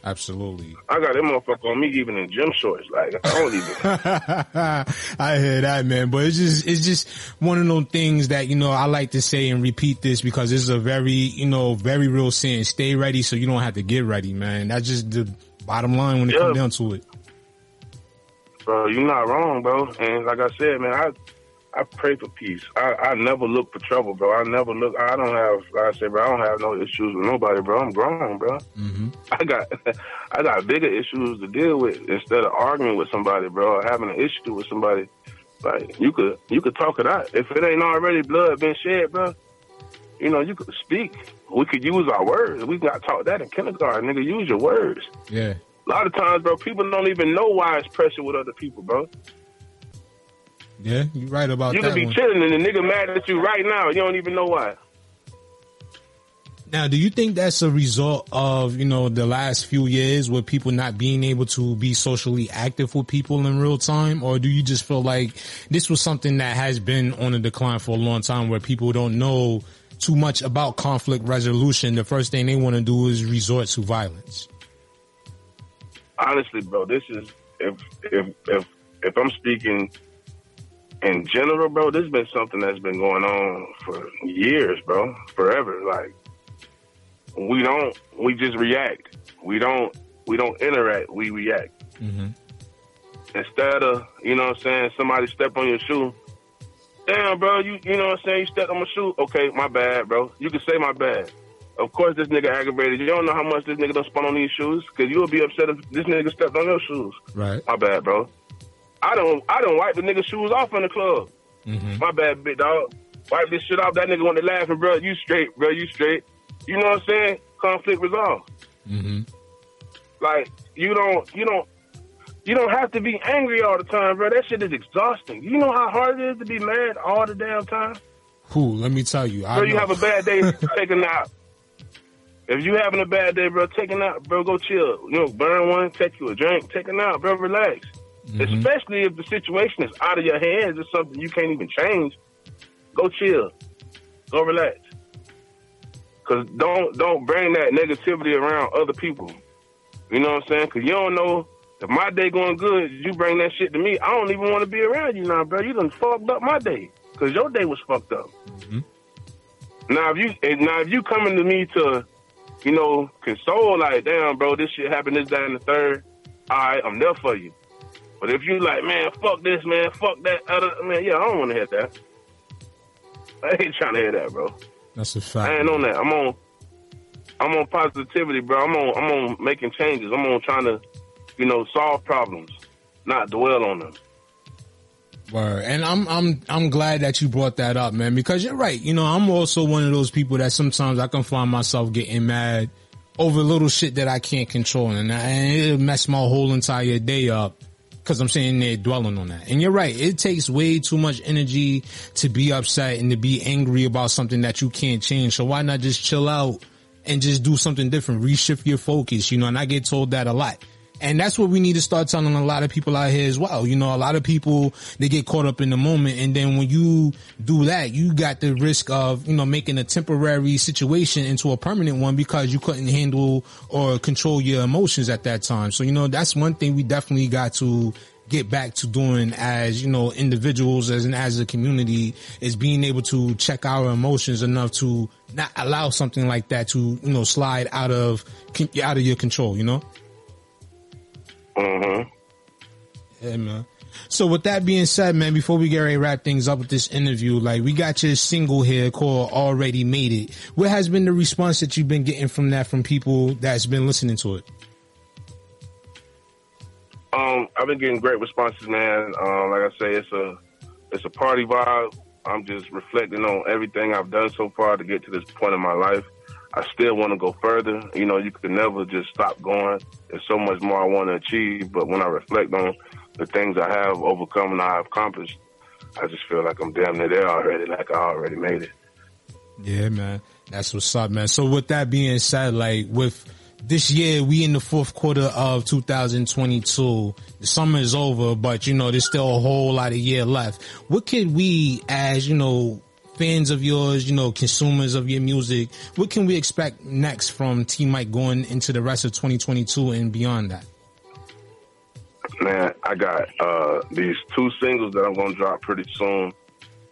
Absolutely. I got that motherfucker on me even in gym shorts. Like I don't even. I hear that, man. But it's just, it's just one of those things that, you know, I like to say and repeat this because it's a very, you know, very real saying. Stay ready so you don't have to get ready, man. That's just the bottom line when it Yeah. comes down to it. bro, you're not wrong, bro. And like I said, man, I I pray for peace. I, I never look for trouble, bro. I never look. I don't have. Like I said, bro, I don't have no issues with nobody, bro. I'm grown, bro. Mm-hmm. I got I got bigger issues to deal with instead of arguing with somebody, bro. Or having an issue with somebody. Like you could you could talk it out. If it ain't already blood been shed, bro, you know you could speak. We could use our words. We got taught that in kindergarten, nigga. Use your words. Yeah. A lot of times, bro, people don't even know why it's pressure with other people, bro. Yeah, you're right about you that You could be one. chilling and the nigga mad at you right now. You don't even know why. Now, do you think that's a result of, you know, the last few years with people not being able to be socially active with people in real time? Or do you just feel like this was something that has been on a decline for a long time where people don't know too much about conflict resolution? The first thing they want to do is resort to violence. Honestly, bro, this is if if if if I'm speaking in general, bro, this has been something that's been going on for years, bro, forever. Like we don't, we just react. We don't, we don't interact. We react. Mm-hmm. Instead of, you know what I'm saying, somebody step on your shoe. Damn, bro, you you know what I'm saying? You stepped on my shoe. Okay, my bad, bro. You can say my bad. Of course, this nigga aggravated. You don't know how much this nigga done spun on these shoes, because you'll be upset if this nigga stepped on your shoes. Right. My bad, bro. I don't I don't wipe the nigga shoes off in the club. Mm-hmm. My bad, big dog. Wipe this shit off. That nigga want to laughing, bro. You straight, bro. You straight. You know what I'm saying? Conflict resolved. Mm-hmm. Like you don't you don't you don't have to be angry all the time, bro. That shit is exhausting. You know how hard it is to be mad all the damn time? Who? Let me tell you. I Bro, you have a bad day, take a nap. If you having a bad day, bro, take a nap, bro. Go chill. You know, burn one, take you a drink, take a nap, bro. Relax. Mm-hmm. Especially if the situation is out of your hands, it's something you can't even change. Go chill. Go relax. Cause don't don't bring that negativity around other people. You know what I'm saying? Cause you don't know if my day going good, you bring that shit to me. I don't even want to be around you now, bro. You done fucked up my day. Cause your day was fucked up. Now if you now if you coming to me to, you know, console like, damn, bro, this shit happened, this, that, and the third. All right, I'm there for you. But if you like, man, fuck this, man, fuck that, other, man, yeah, I don't want to hear that. I ain't trying to hear that, bro. That's a fact. I ain't on that. I'm on. I'm on positivity, bro. I'm on. I'm on making changes. I'm on trying to, you know, solve problems, not dwell on them. Word. And I'm I'm I'm glad that you brought that up, man, because you're right. You know, I'm also one of those people that sometimes I can find myself getting mad over little shit that I can't control, and, I, and it'll mess my whole entire day up. Cause I'm sitting there dwelling on that. And you're right. It takes way too much energy to be upset and to be angry about something that you can't change. So why not just chill out and just do something different? Reshift your focus, you know, and I get told that a lot. And that's what we need to start telling a lot of people out here as well. You know, a lot of people, they get caught up in the moment. And then when you do that, you got the risk of, you know, making a temporary situation into a permanent one because you couldn't handle or control your emotions at that time. So, you know, that's one thing we definitely got to get back to doing as, you know, individuals as and as a community is being able to check our emotions enough to not allow something like that to, you know, slide out of, out of your control, you know? Mm-hmm. Yeah, man. So with that being said, man, before we get ready to wrap things up with this interview, like we got your single here called Already Made It. What has been the response that you've been getting from that from people that's been listening to it? Um, I've been getting great responses, man. Um, like I say, it's a it's a party vibe. I'm just reflecting on everything I've done so far to get to this point in my life. I still want to go further. You know, you can never just stop going. There's so much more I want to achieve. But when I reflect on the things I have overcome and I've accomplished, I just feel like I'm damn near there already, like I already made it. Yeah, man. That's what's up, man. So with that being said, like with this year, we in the fourth quarter of 2022. The summer is over, but you know, there's still a whole lot of year left. What could we, as you know, fans of yours, you know, consumers of your music, what can we expect next from T Mike going into the rest of 2022 and beyond that? Man, I got uh, these two singles that I'm gonna drop pretty soon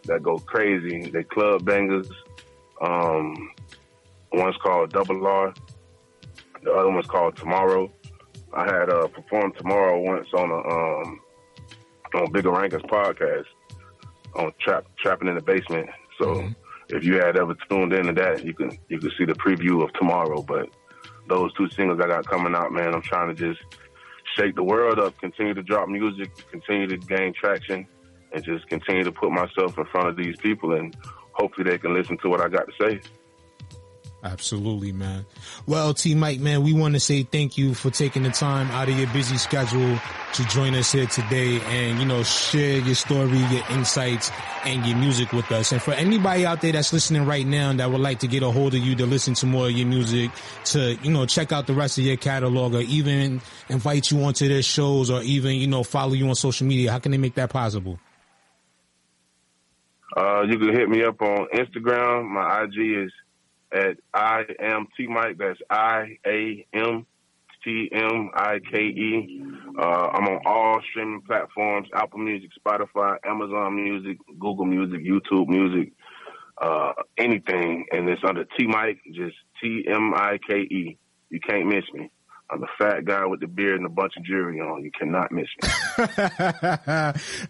that go crazy. They club bangers. Um, one's called Double R. The other one's called Tomorrow. I had uh, performed Tomorrow once on a um, on Bigger Rankers podcast on Trap Trapping in the Basement. So mm-hmm. if you had ever tuned into that, you can you can see the preview of Tomorrow. But those two singles I got coming out, man, I'm trying to just shake the world up, continue to drop music, continue to gain traction, and just continue to put myself in front of these people, and hopefully they can listen to what I got to say. Absolutely, man. Well, T Mike, man, we want to say thank you for taking the time out of your busy schedule to join us here today and, you know, share your story, your insights and your music with us. And for anybody out there that's listening right now that would like to get a hold of you to listen to more of your music, to, you know, check out the rest of your catalog or even invite you onto their shows or even, you know, follow you on social media, how can they make that possible? Uh, you can hit me up on Instagram. My IG is at I am T Mike. That's I A M T M I K E. Uh, I'm on all streaming platforms: Apple Music, Spotify, Amazon Music, Google Music, YouTube Music, uh, anything. And it's under T Mike, just T M I K E. You can't miss me. I'm a fat guy with the beard and a bunch of jewelry on. You cannot miss me.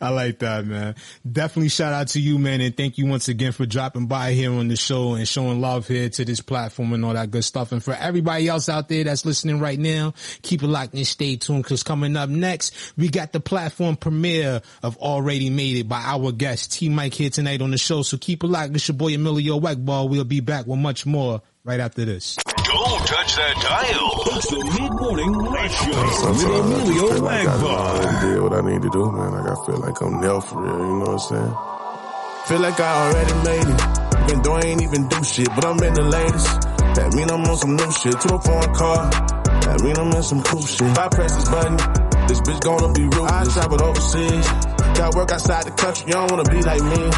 I like that, man. Definitely shout out to you, man. And thank you once again for dropping by here on the show and showing love here to this platform and all that good stuff. And for everybody else out there that's listening right now, keep it locked and stay tuned because coming up next, we got the platform premiere of Already Made It by our guest T Mike here tonight on the show. So keep it locked. It's your boy Emillio Egbar. We'll be back with much more right after this. Don't touch that dial. It's the Mid Morning Rush Show with Emillio feel like I did what I need to do, man. Like I feel like I'm nailed for real, you know what I'm saying? Feel like I already made it. Even though I ain't even do shit, but I'm in the latest. That mean I'm on some new shit. To a foreign car. That mean I'm in some cool shit. If I press this button, this bitch gonna be ruthless. I travel overseas. Got work outside the country, you don't wanna be like me.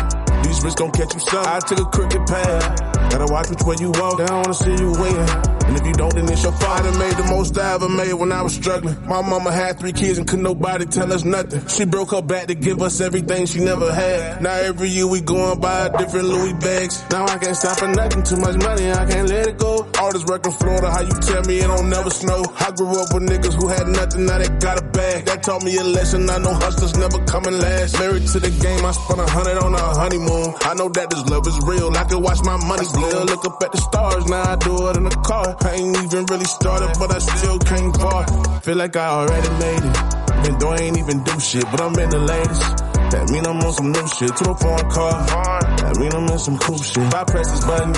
These risks gon' catch you some. I took a crooked path. Gotta watch which way you walk. They don't wanna see you win. And if you don't, then it's your fault. I made the most I ever made when I was struggling. My mama had three kids and could nobody tell us nothing. She broke her back to give us everything she never had. Now every year we go and buy different Louis bags. Now I can't stop for nothing. Too much money, I can't let it go. All this work Florida, how you tell me it don't never snow? I grew up with niggas who had nothing, now they got a bag. That taught me a lesson. I know hustlers never coming last. Married to the game, I spent a hundred on a honeymoon. I know that this love is real. I can watch my money blow. Look up at the stars, now I do it in the car. I ain't even really started, but I still came far. Feel like I already made it. Even though I ain't even do shit, but I'm in the latest. That mean I'm on some new shit. To a foreign car. That mean I'm in some cool shit. If I press this button,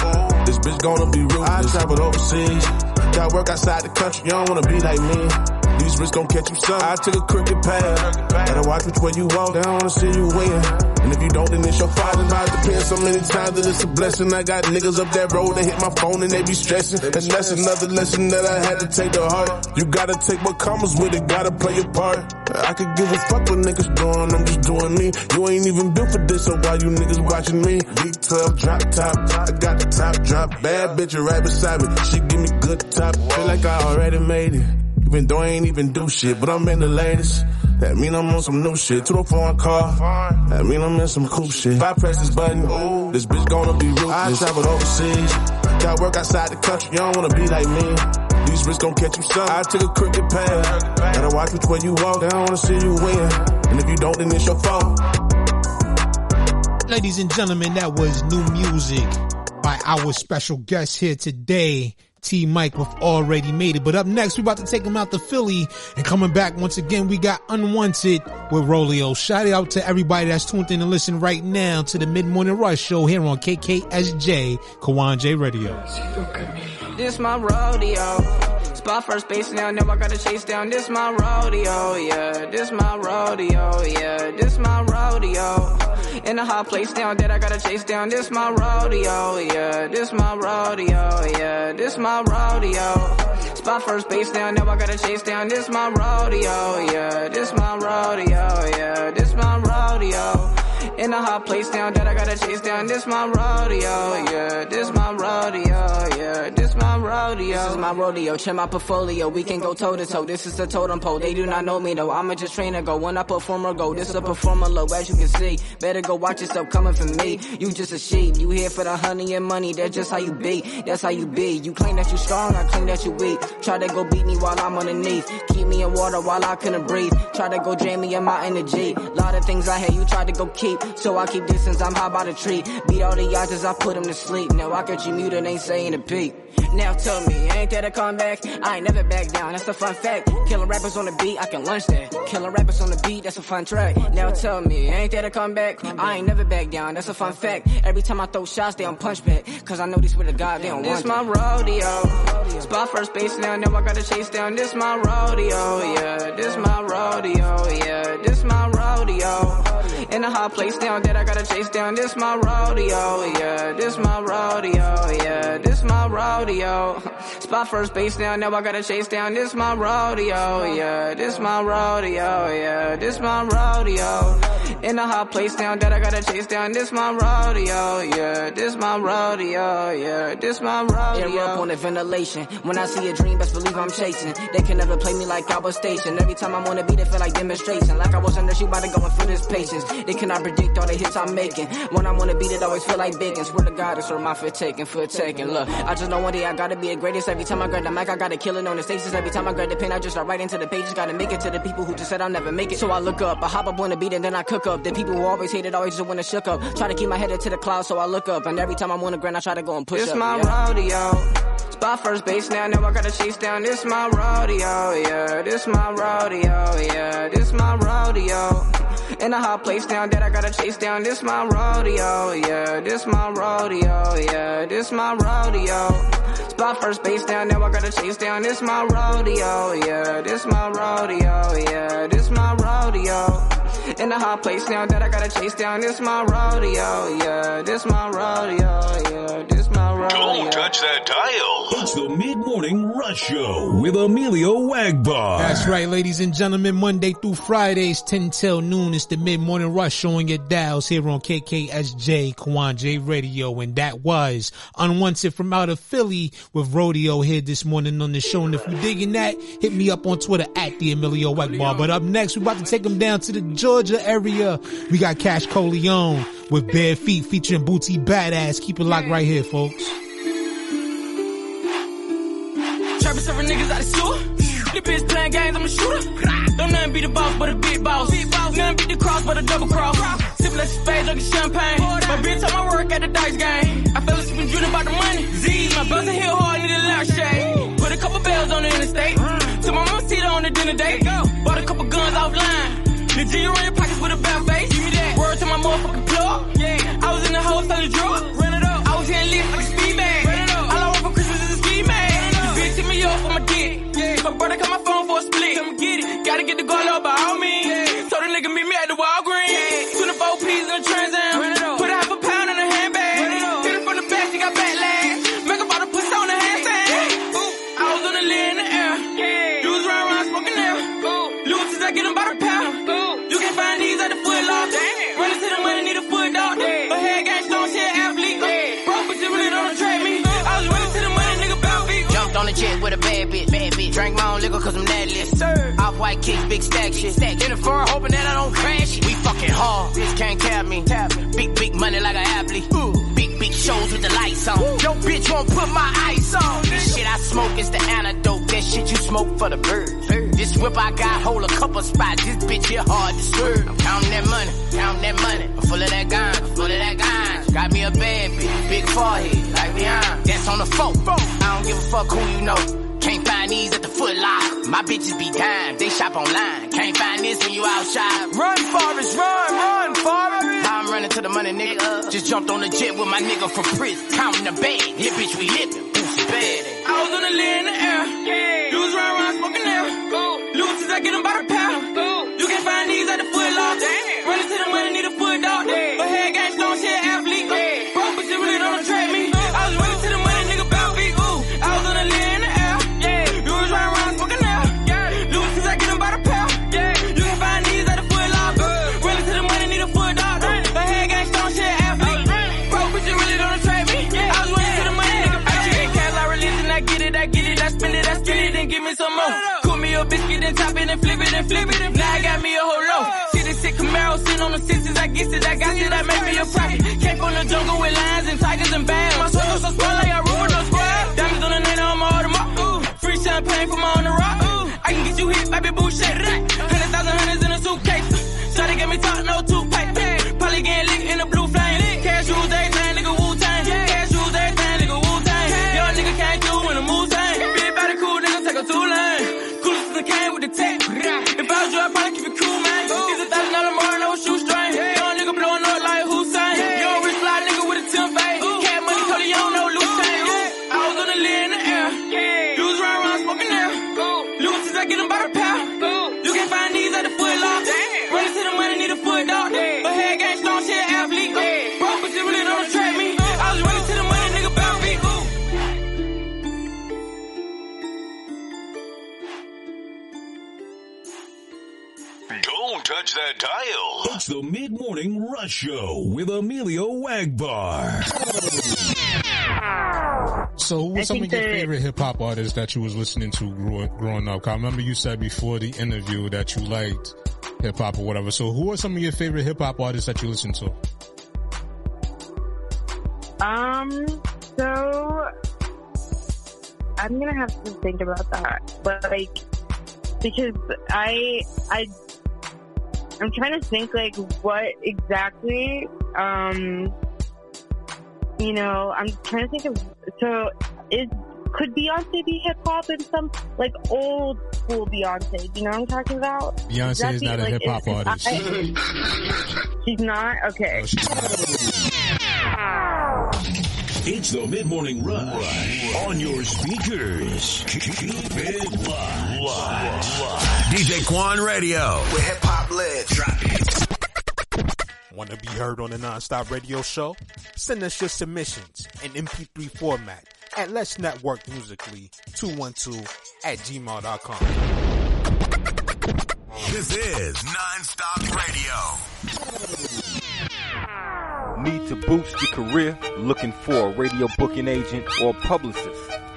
this bitch gonna be ruthless. I traveled overseas. Got work outside the country, you don't wanna be like me. These risks gon' catch you some. I took a crooked path. Gotta watch which way you walk, they don't wanna see you win. And if you don't, then it's your father's life. Depends so many times that it's a blessing. I got niggas up that road that hit my phone and they be stressing. And that's another lesson that I had to take to heart. You gotta take what comes with it, gotta play your part. I could give a fuck what niggas doing, I'm just doing me. You ain't even built for this, so why you niggas watching me? V12 drop top, I got the top drop. Bad bitch right beside me, she give me good top. Feel like I already made it. Even though I ain't even do shit, but I'm in the latest. That mean I'm on some new shit. To the foreign car. That mean I'm in some cool shit. If I press this button, ooh, this bitch gonna be ruthless. I traveled overseas. Got work outside the country. You don't wanna be like me. These risks gon' catch you some. I took a crooked path. Gotta watch which way you walk. They don't wanna see you win. And if you don't, then it's your fault. Ladies and gentlemen, that was new music by our special guest here today. T Mike with Already Made It. But up next, we about to take him out to Philly and coming back once again, we got Unwanted with Rolio. Shout out to everybody that's tuned in and listen right now to the Mid Morning Rush show here on KKSJ, Kawon J Radio. This my rodeo. Spot first base now, never gotta chase down. This my rodeo, yeah. This my rodeo, yeah. This my rodeo. In a hot place now that I gotta chase down. This my rodeo, yeah. This my rodeo, yeah. This my rodeo. Spot first base now, now I gotta chase down. This my rodeo, yeah. This my rodeo, yeah. This my rodeo. In a hot place now that I gotta chase down. This my rodeo, yeah. This my rodeo, yeah. This my rodeo. This is my rodeo. Check my portfolio. We can go toe to toe. This is a totem pole. They do not know me though. I'ma just train to go. When I perform or go, this is a performer low. As you can see, better go watch yourself coming from me. You just a sheep. You here for the honey and money. That's just how you be. That's how you be. You claim that you strong. I claim that you weak. Try to go beat me while I'm underneath. Keep me in water while I couldn't breathe. Try to go drain me of my energy. Lot of things I had you tried to go keep. So I keep distance, I'm high by the tree. Beat all the yachts, I put them to sleep. Now I got you mute muted, ain't saying a peep. Now tell me, ain't that a comeback? I ain't never back down, that's a fun fact. Killing rappers on the beat, I can lunch that. Killing rappers on the beat, that's a fun track. Now tell me, ain't that a comeback? I ain't never back down, that's a fun fact. Every time I throw shots, they on punch back. Cause I know this with a god, they don't want This my rodeo. Spot first base now, now I gotta chase down. This my rodeo, yeah. This my rodeo, yeah. This my rodeo. In a hot place now that I gotta chase down. This my rodeo, yeah. This my rodeo, yeah. This my rodeo. Spot first base now, now I gotta chase down. This my rodeo, yeah. This my rodeo, yeah. This my rodeo. In a hot place now that I gotta chase down. This my rodeo, yeah. This my rodeo, yeah. This my rodeo. Air up on the ventilation. When I see a dream, best believe I'm chasing. They can never play me like I was stationed. Every time I'm on the beat, it feel like demonstration. Like I was under shoot by the going for this patience. They cannot predict all the hits I'm making. When I'm on the beat, it always feel like bacon. Swear to God, it's where my foot taking, foot taking. Look, I just know one day I gotta be the greatest. Every time I grab the mic, I gotta kill it on the stages. Every time I grab the pen, I just start right into the pages. Gotta make it to the people who just said I'll never make it. So I look up, I hop up on the beat and then I cook up. The people who always hated always just wanna shook up. Try to keep my head up to the clouds, so I look up. And every time I'm on the ground, I try to go and push This up. my yeah. rodeo. Spot first base now, now I gotta chase down. This my rodeo, yeah. This my rodeo, yeah. This my rodeo. In a hot place now that I gotta chase down. This my rodeo, yeah. This my rodeo, yeah. This my rodeo. Spot first base down, now I gotta chase down. This my rodeo, yeah. This my rodeo, yeah. This my rodeo. In a hot place now that I gotta chase down. This my rodeo, yeah. This my rodeo, yeah. This my rodeo. Don't touch that dial. It's the Mid Morning Rush Show with Emillio Egbar. That's right, ladies and gentlemen. Monday through Fridays, 10 till noon. It's the mid morning rush showing your dials here on KKSJ, Kawon J Radio. And that was Unwanted from out of Philly with Rodeo here this morning on the show. And if you're digging that, hit me up on Twitter at the Emillio Egbar. But up next, we're about to take them down to the Georgia area. We got Cash Coleon with Bare Feet featuring Boosie Badazz. Keep it locked right here, folks. Trapping several niggas out the sewer. The bitch playing games, I'm a shooter. Don't nothing be the boss, but a big boss. Big boss. Nothing beat the cross, but a double cross. Sipping at your face, drinking champagne. My bitch on my work at the dice game. I fell asleep and dreaming about the money. Z, my buzzer hit hard, need a loud shade. Put a couple bells on the interstate. Uh-huh. Took my mama seat on the dinner date. Bought a couple guns offline. The G around your pockets with a bad face. Give me that. Word to my motherfucking plug. Yeah. I was in the house selling drugs. Run it up. I was hitting lit like a Brother got my phone for a split. Come get it. Gotta get the goal up by all means. Yeah. Told the nigga meet me at the Walgreens. Cause I'm that lit. Sir. Off white kicks, big stack shit. Stack. In the front, hoping that I don't crash. We fucking hard. Bitch can't cap me. Cap me. Big, big money like an athlete. Ooh. Big, big shows with the lights on. Yo, bitch won't put my ice on. This shit I smoke is the antidote. That shit you smoke for the birds. This whip I got hold a couple spots. This bitch here hard to swerve. I'm counting that money, counting that money. I'm full of that gun, full of that gun. Got me a bad bitch, big forehead, like Rihanna. That's on the phone. I don't give a fuck who you know. Find at the foot locker. My bitches be dime, they shop online. Can't find this when you outside. Run, Forrest, run, run, Forrest. I'm running to the money, nigga. Just jumped on the jet with my nigga from prison. Counting the bag. Hit bitch, we living. Boosie bad. I was on the lid in the air. Yeah. Was round around smoking there. Lucy's, I get them by the and flip it and. Now I got me a whole low. See the sick Camaro sitting on the sixes, I guess it, I got it, I make me a profit. Came from the jungle with lions and tigers and bears. My soul so small Show with Emillio Egbar. So, who I was some of your favorite hip hop artists that you was listening to growing, up? I remember you said before the interview that you liked hip hop or whatever. So, who are some of your favorite hip hop artists that you listen to? Um, so I'm gonna have to think about that, but like because I I I'm trying to think like what exactly um you know I'm trying to think of so is could Beyonce be hip hop in some like old school Beyonce? Do you know what I'm talking about? Beyonce Does that is be, not a like, hip-hop artist. I- she's not okay. It's the Mid Morning Rush on your speakers. Keep it live. DJ Quan Radio, where hip hop lives. Drop it. Want to be heard on the Nonstop Radio Show? Send us your submissions in MP3 format at Let's Network Musically 212 at gmail.com. This is Nonstop Radio. Need to boost your career? Looking for a radio booking agent or publicist?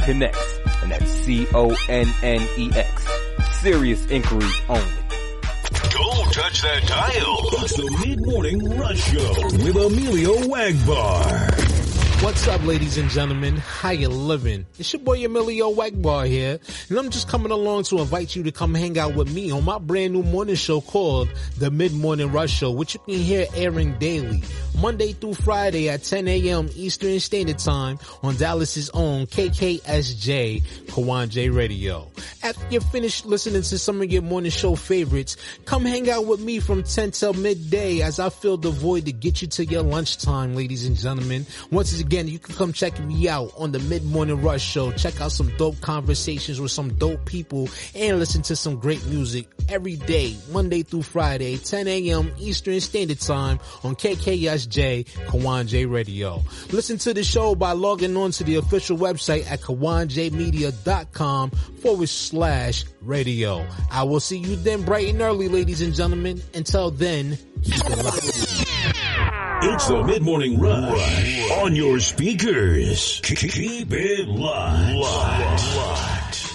Connex. And that's C-O-N-N-E-X. Serious inquiries only. Don't touch that dial. It's the Mid Morning Rush Show with Emillio Egbar. What's up, ladies and gentlemen? How you living? It's your boy Emillio Egbar here, and I'm just coming along to invite you to come hang out with me on my brand new morning show called The Mid Morning Rush Show, which you can hear airing daily, Monday through Friday at 10 a.m. Eastern Standard Time on Dallas's own KKSJ Kawon J Radio. After you're finished listening to some of your morning show favorites, come hang out with me from 10 till midday as I fill the void to get you to your lunchtime, ladies and gentlemen. Once Again, you can come check me out on the Mid Morning Rush Show. Check out some dope conversations with some dope people and listen to some great music every day, Monday through Friday, 10 a.m. Eastern Standard Time on KKSJ Kawon Radio. Listen to the show by logging on to the official website at kawonjmedia.com forward slash radio. I will see you then bright and early, ladies and gentlemen. Until then, keep it locked. It's the Mid Morning Rush on your speakers. Keep it locked.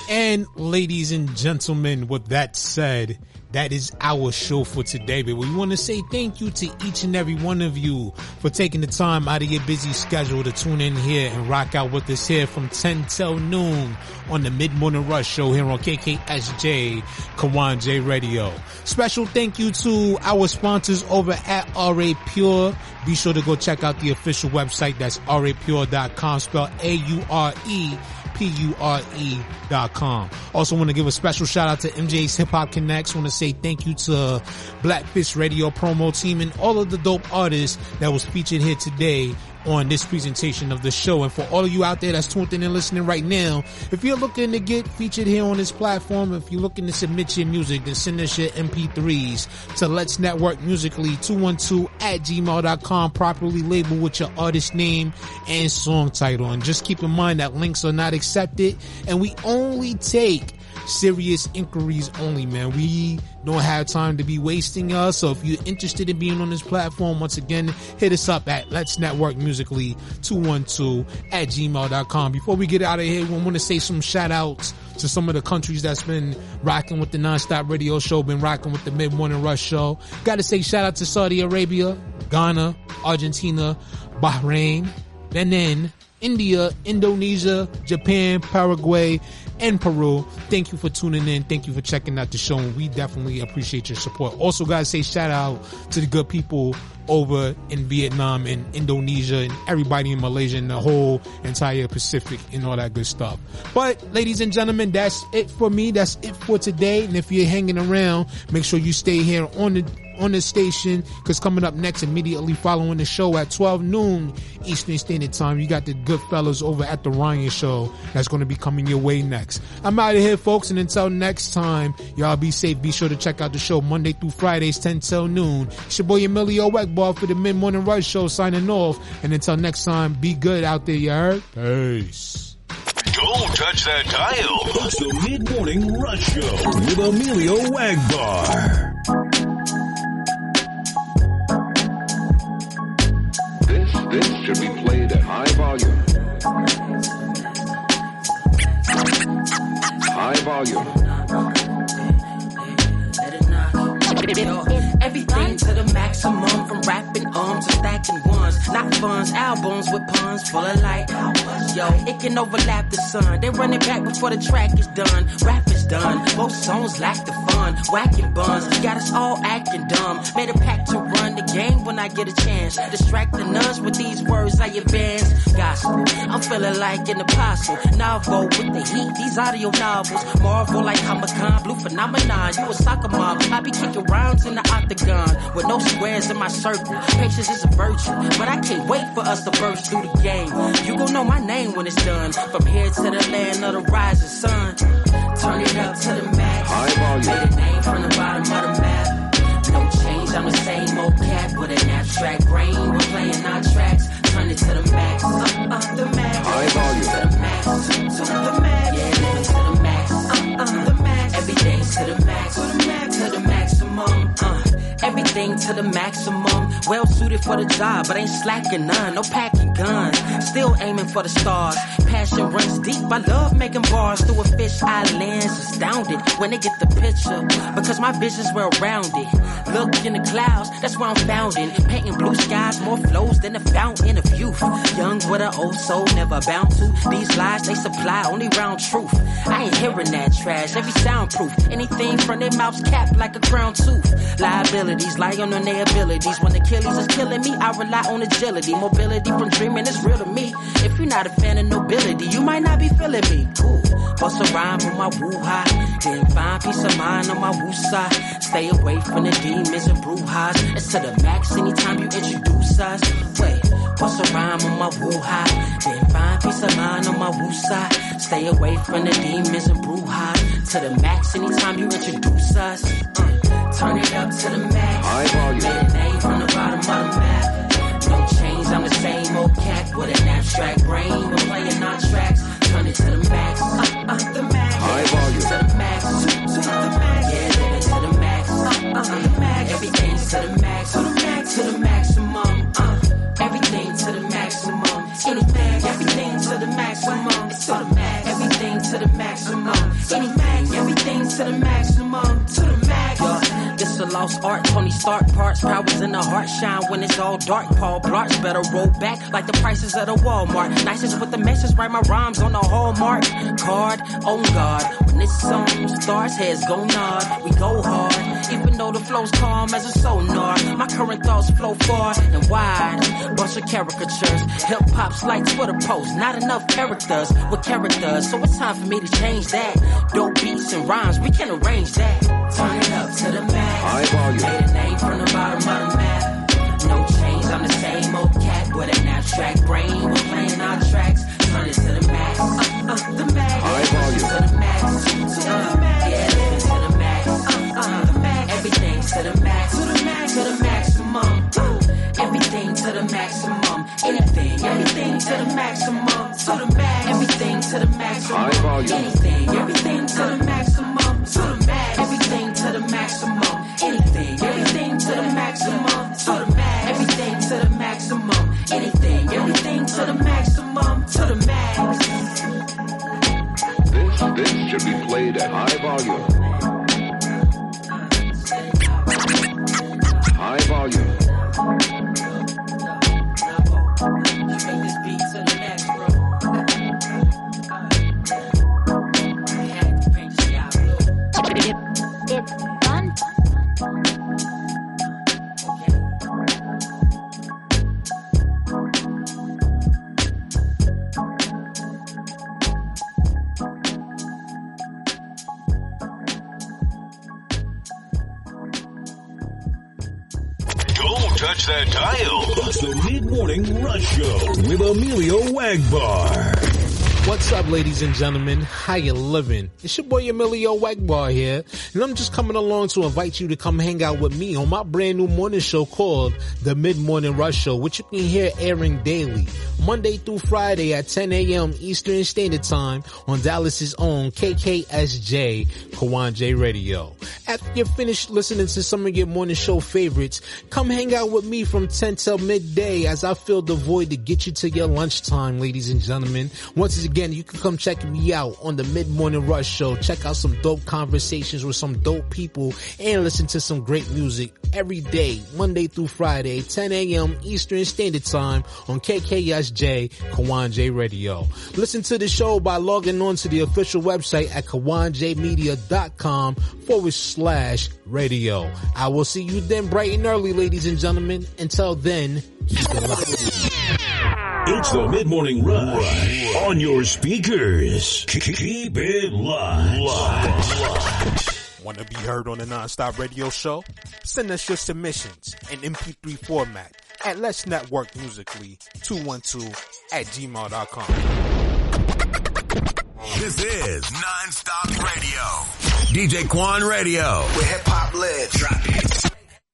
And ladies and gentlemen, with that said, that is our show for today. But we want to say thank you to each and every one of you for taking the time out of your busy schedule to tune in here and rock out with us here from 10 till noon on the Mid Morning Rush show here on KKSJ Kawon J Radio. Special thank you to our sponsors over at RA Pure. Be sure to go check out the official website. That's aurepure.com spelled A-U-R-E P-U-R-E dot com. Also want to give a special shout out to MJ's Hip Hop Connex. Want to say thank you to Blackfish Radio promo team and all of the dope artists that was featured here today on this presentation of the show. And for all of you out there that's tuned in and listening right now, if you're looking to get featured here on this platform, if you're looking to submit your music, then send us your MP3s to Let's Network Musically 212 at gmail.com, properly labeled with your artist name and song title. And just keep in mind that links are not accepted and we only take serious inquiries only, man. We don't have time to be wasting us. So if you're interested in being on this platform, once again, hit us up at Let's Network Musically 212 at gmail.com. Before we get out of here, we want to say some shout outs to some of the countries that's been rocking with the nonstop radio show, been rocking with the mid morning rush show. Got to say shout out to Saudi Arabia, Ghana, Argentina, Bahrain, Benin, India, Indonesia, Japan, Paraguay, and Peru. Thank you for tuning in. Thank you for checking out the show. And we definitely appreciate your support. Also, guys, say shout out to the good people over in Vietnam and Indonesia and everybody in Malaysia and the whole entire Pacific and all that good stuff. But ladies and gentlemen, that's it for me. That's it for today. And if you're hanging around, make sure you stay here on the on the station because coming up next immediately following the show at 12 noon Eastern Standard Time, you got the good fellas over at the Ryan Show that's going to be coming your way next. I'm out of here, folks, and until next time, y'all be safe. Be sure to check out the show Monday through Fridays, 10 till noon. It's your boy Emillio Egbar for the Mid Morning Rush Show signing off. And until next time, be good out there, you heard? Peace. Don't touch that dial. It's the Mid Morning Rush Show with Emillio Egbar. This, should be played at high volume. High volume. Everything to the maximum, from rapping arms to stacking ones. Not funds, albums with puns full of light. Yo, it can overlap the sun. They run it back before the track is done. Rap is done. Both songs lack the fun. Whacking buns, got us all acting dumb. Made a pact to run the game when I get a chance. Distract the nuns with these words I advance. Gospel, I'm feeling like an apostle. Novel with the heat, these audio novels. Marvel like Comic Con, blue phenomenon. You a soccer mom, I be kicking rounds in the octagon with no squares in my circle. Patience is a virtue, but I can't wait for us to burst through the game. You gon' know my name when it's done. From here to the land of the rising sun. Turn it up to the max. Made a name from the bottom of the map. No change, I'm the same old cat with an abstract brain. We're playing our tracks. Turn it to the max. Uh, uh, the max. High volume. To the max. To the max. Everything to the maximum. Well suited for the job, but ain't slacking none. No packing guns. Still aiming for the stars. Passion runs deep. I love making bars through a fish eye lens. Astounded when they get the picture. Because my vision's well rounded. Look in the clouds, that's where I'm founding. Painting blue skies, more flows than the fountain of youth. Young with an old soul, never bound to. These lies they supply only round truth. I ain't hearing that trash, every soundproof. Anything from their mouths capped like a crown tooth. Liabilities lie on their abilities. When Achilles is killing me, I rely on agility. Mobility from dreaming is real to me. If you're not a fan of nobility, you might not be feeling me. Cool. Bust a rhyme on my woo high. Then find peace of mind on my woo side. Stay away from the demons and brouhahas. It's to the max anytime you introduce us. Wait, bust a rhyme on my woo high. Then find peace of mind on my woo side. Stay away from the demons and brouhahas. To the max anytime you introduce us. Uh, turn it up to the max. High volume. Made a name from the bottom shine when it's all dark. Paul Blarts better roll back like the prices at a Walmart. Nicest with the message. Write my rhymes on the hallmark card. Oh on guard. When this song starts, heads go nod. We go hard. Even though the flow's calm as a sonar. My current thoughts flow far and wide. Bunch of caricatures. Hip hop's like Twitter posts. Not enough characters with characters. So it's time for me to change that. Dope beats and rhymes. We can arrange that. Turn it up to the max. High volume. Made a name from the bottom of the map. I'm the same old cat with an abstract brain. We're playing our tracks. Turn it to the max. Uh, uh, the max. High volume. To the max. To the max. Yeah, to the max. Uh, uh, the max. Everything to the max. To the max. To the maximum. Uh, everything to the maximum. Anything, everything to the maximum. To the max. Everything to the maximum. High volume. Anything, everything to the maximum. To the max. Everything to the maximum. Anything, everything to the maximum. To the max. Everything to the maximum. Anything, everything to the maximum. To the max. This, this should be played at high volume. High volume. Morning Show with Emillio Egbar. What's up, ladies and gentlemen? How you living? It's your boy Emillio Egbar here, and I'm just coming along to invite you to come hang out with me on my brand new morning show called The Mid Morning Rush Show, which you can hear airing daily, Monday through Friday at 10 a.m. Eastern Standard Time on Dallas's own KKSJ Kawon J Radio. After you're finished listening to some of your morning show favorites, come hang out with me from 10 till midday as I fill the void to get you to your lunchtime, ladies and gentlemen. Once again, you can come check me out on the Mid Morning Rush Show. Check out some dope conversations with some dope people and listen to some great music every day, Monday through Friday, 10 a.m. Eastern Standard Time on KKSJ Kawon Radio. Listen to the show by logging on to the official website at kawonjmedia.com forward slash radio. I will see you then bright and early, ladies and gentlemen. Until then, keep it locked. It's the Mid Morning Rush on your speakers. Keep it locked. Want to be heard on the Nonstop Radio Show? Send us your submissions in MP3 format at Let's Network Musically 212 at gmail.com. This is Non-Stop Radio. DJ Quan Radio. Where hip hop lives. Drop it.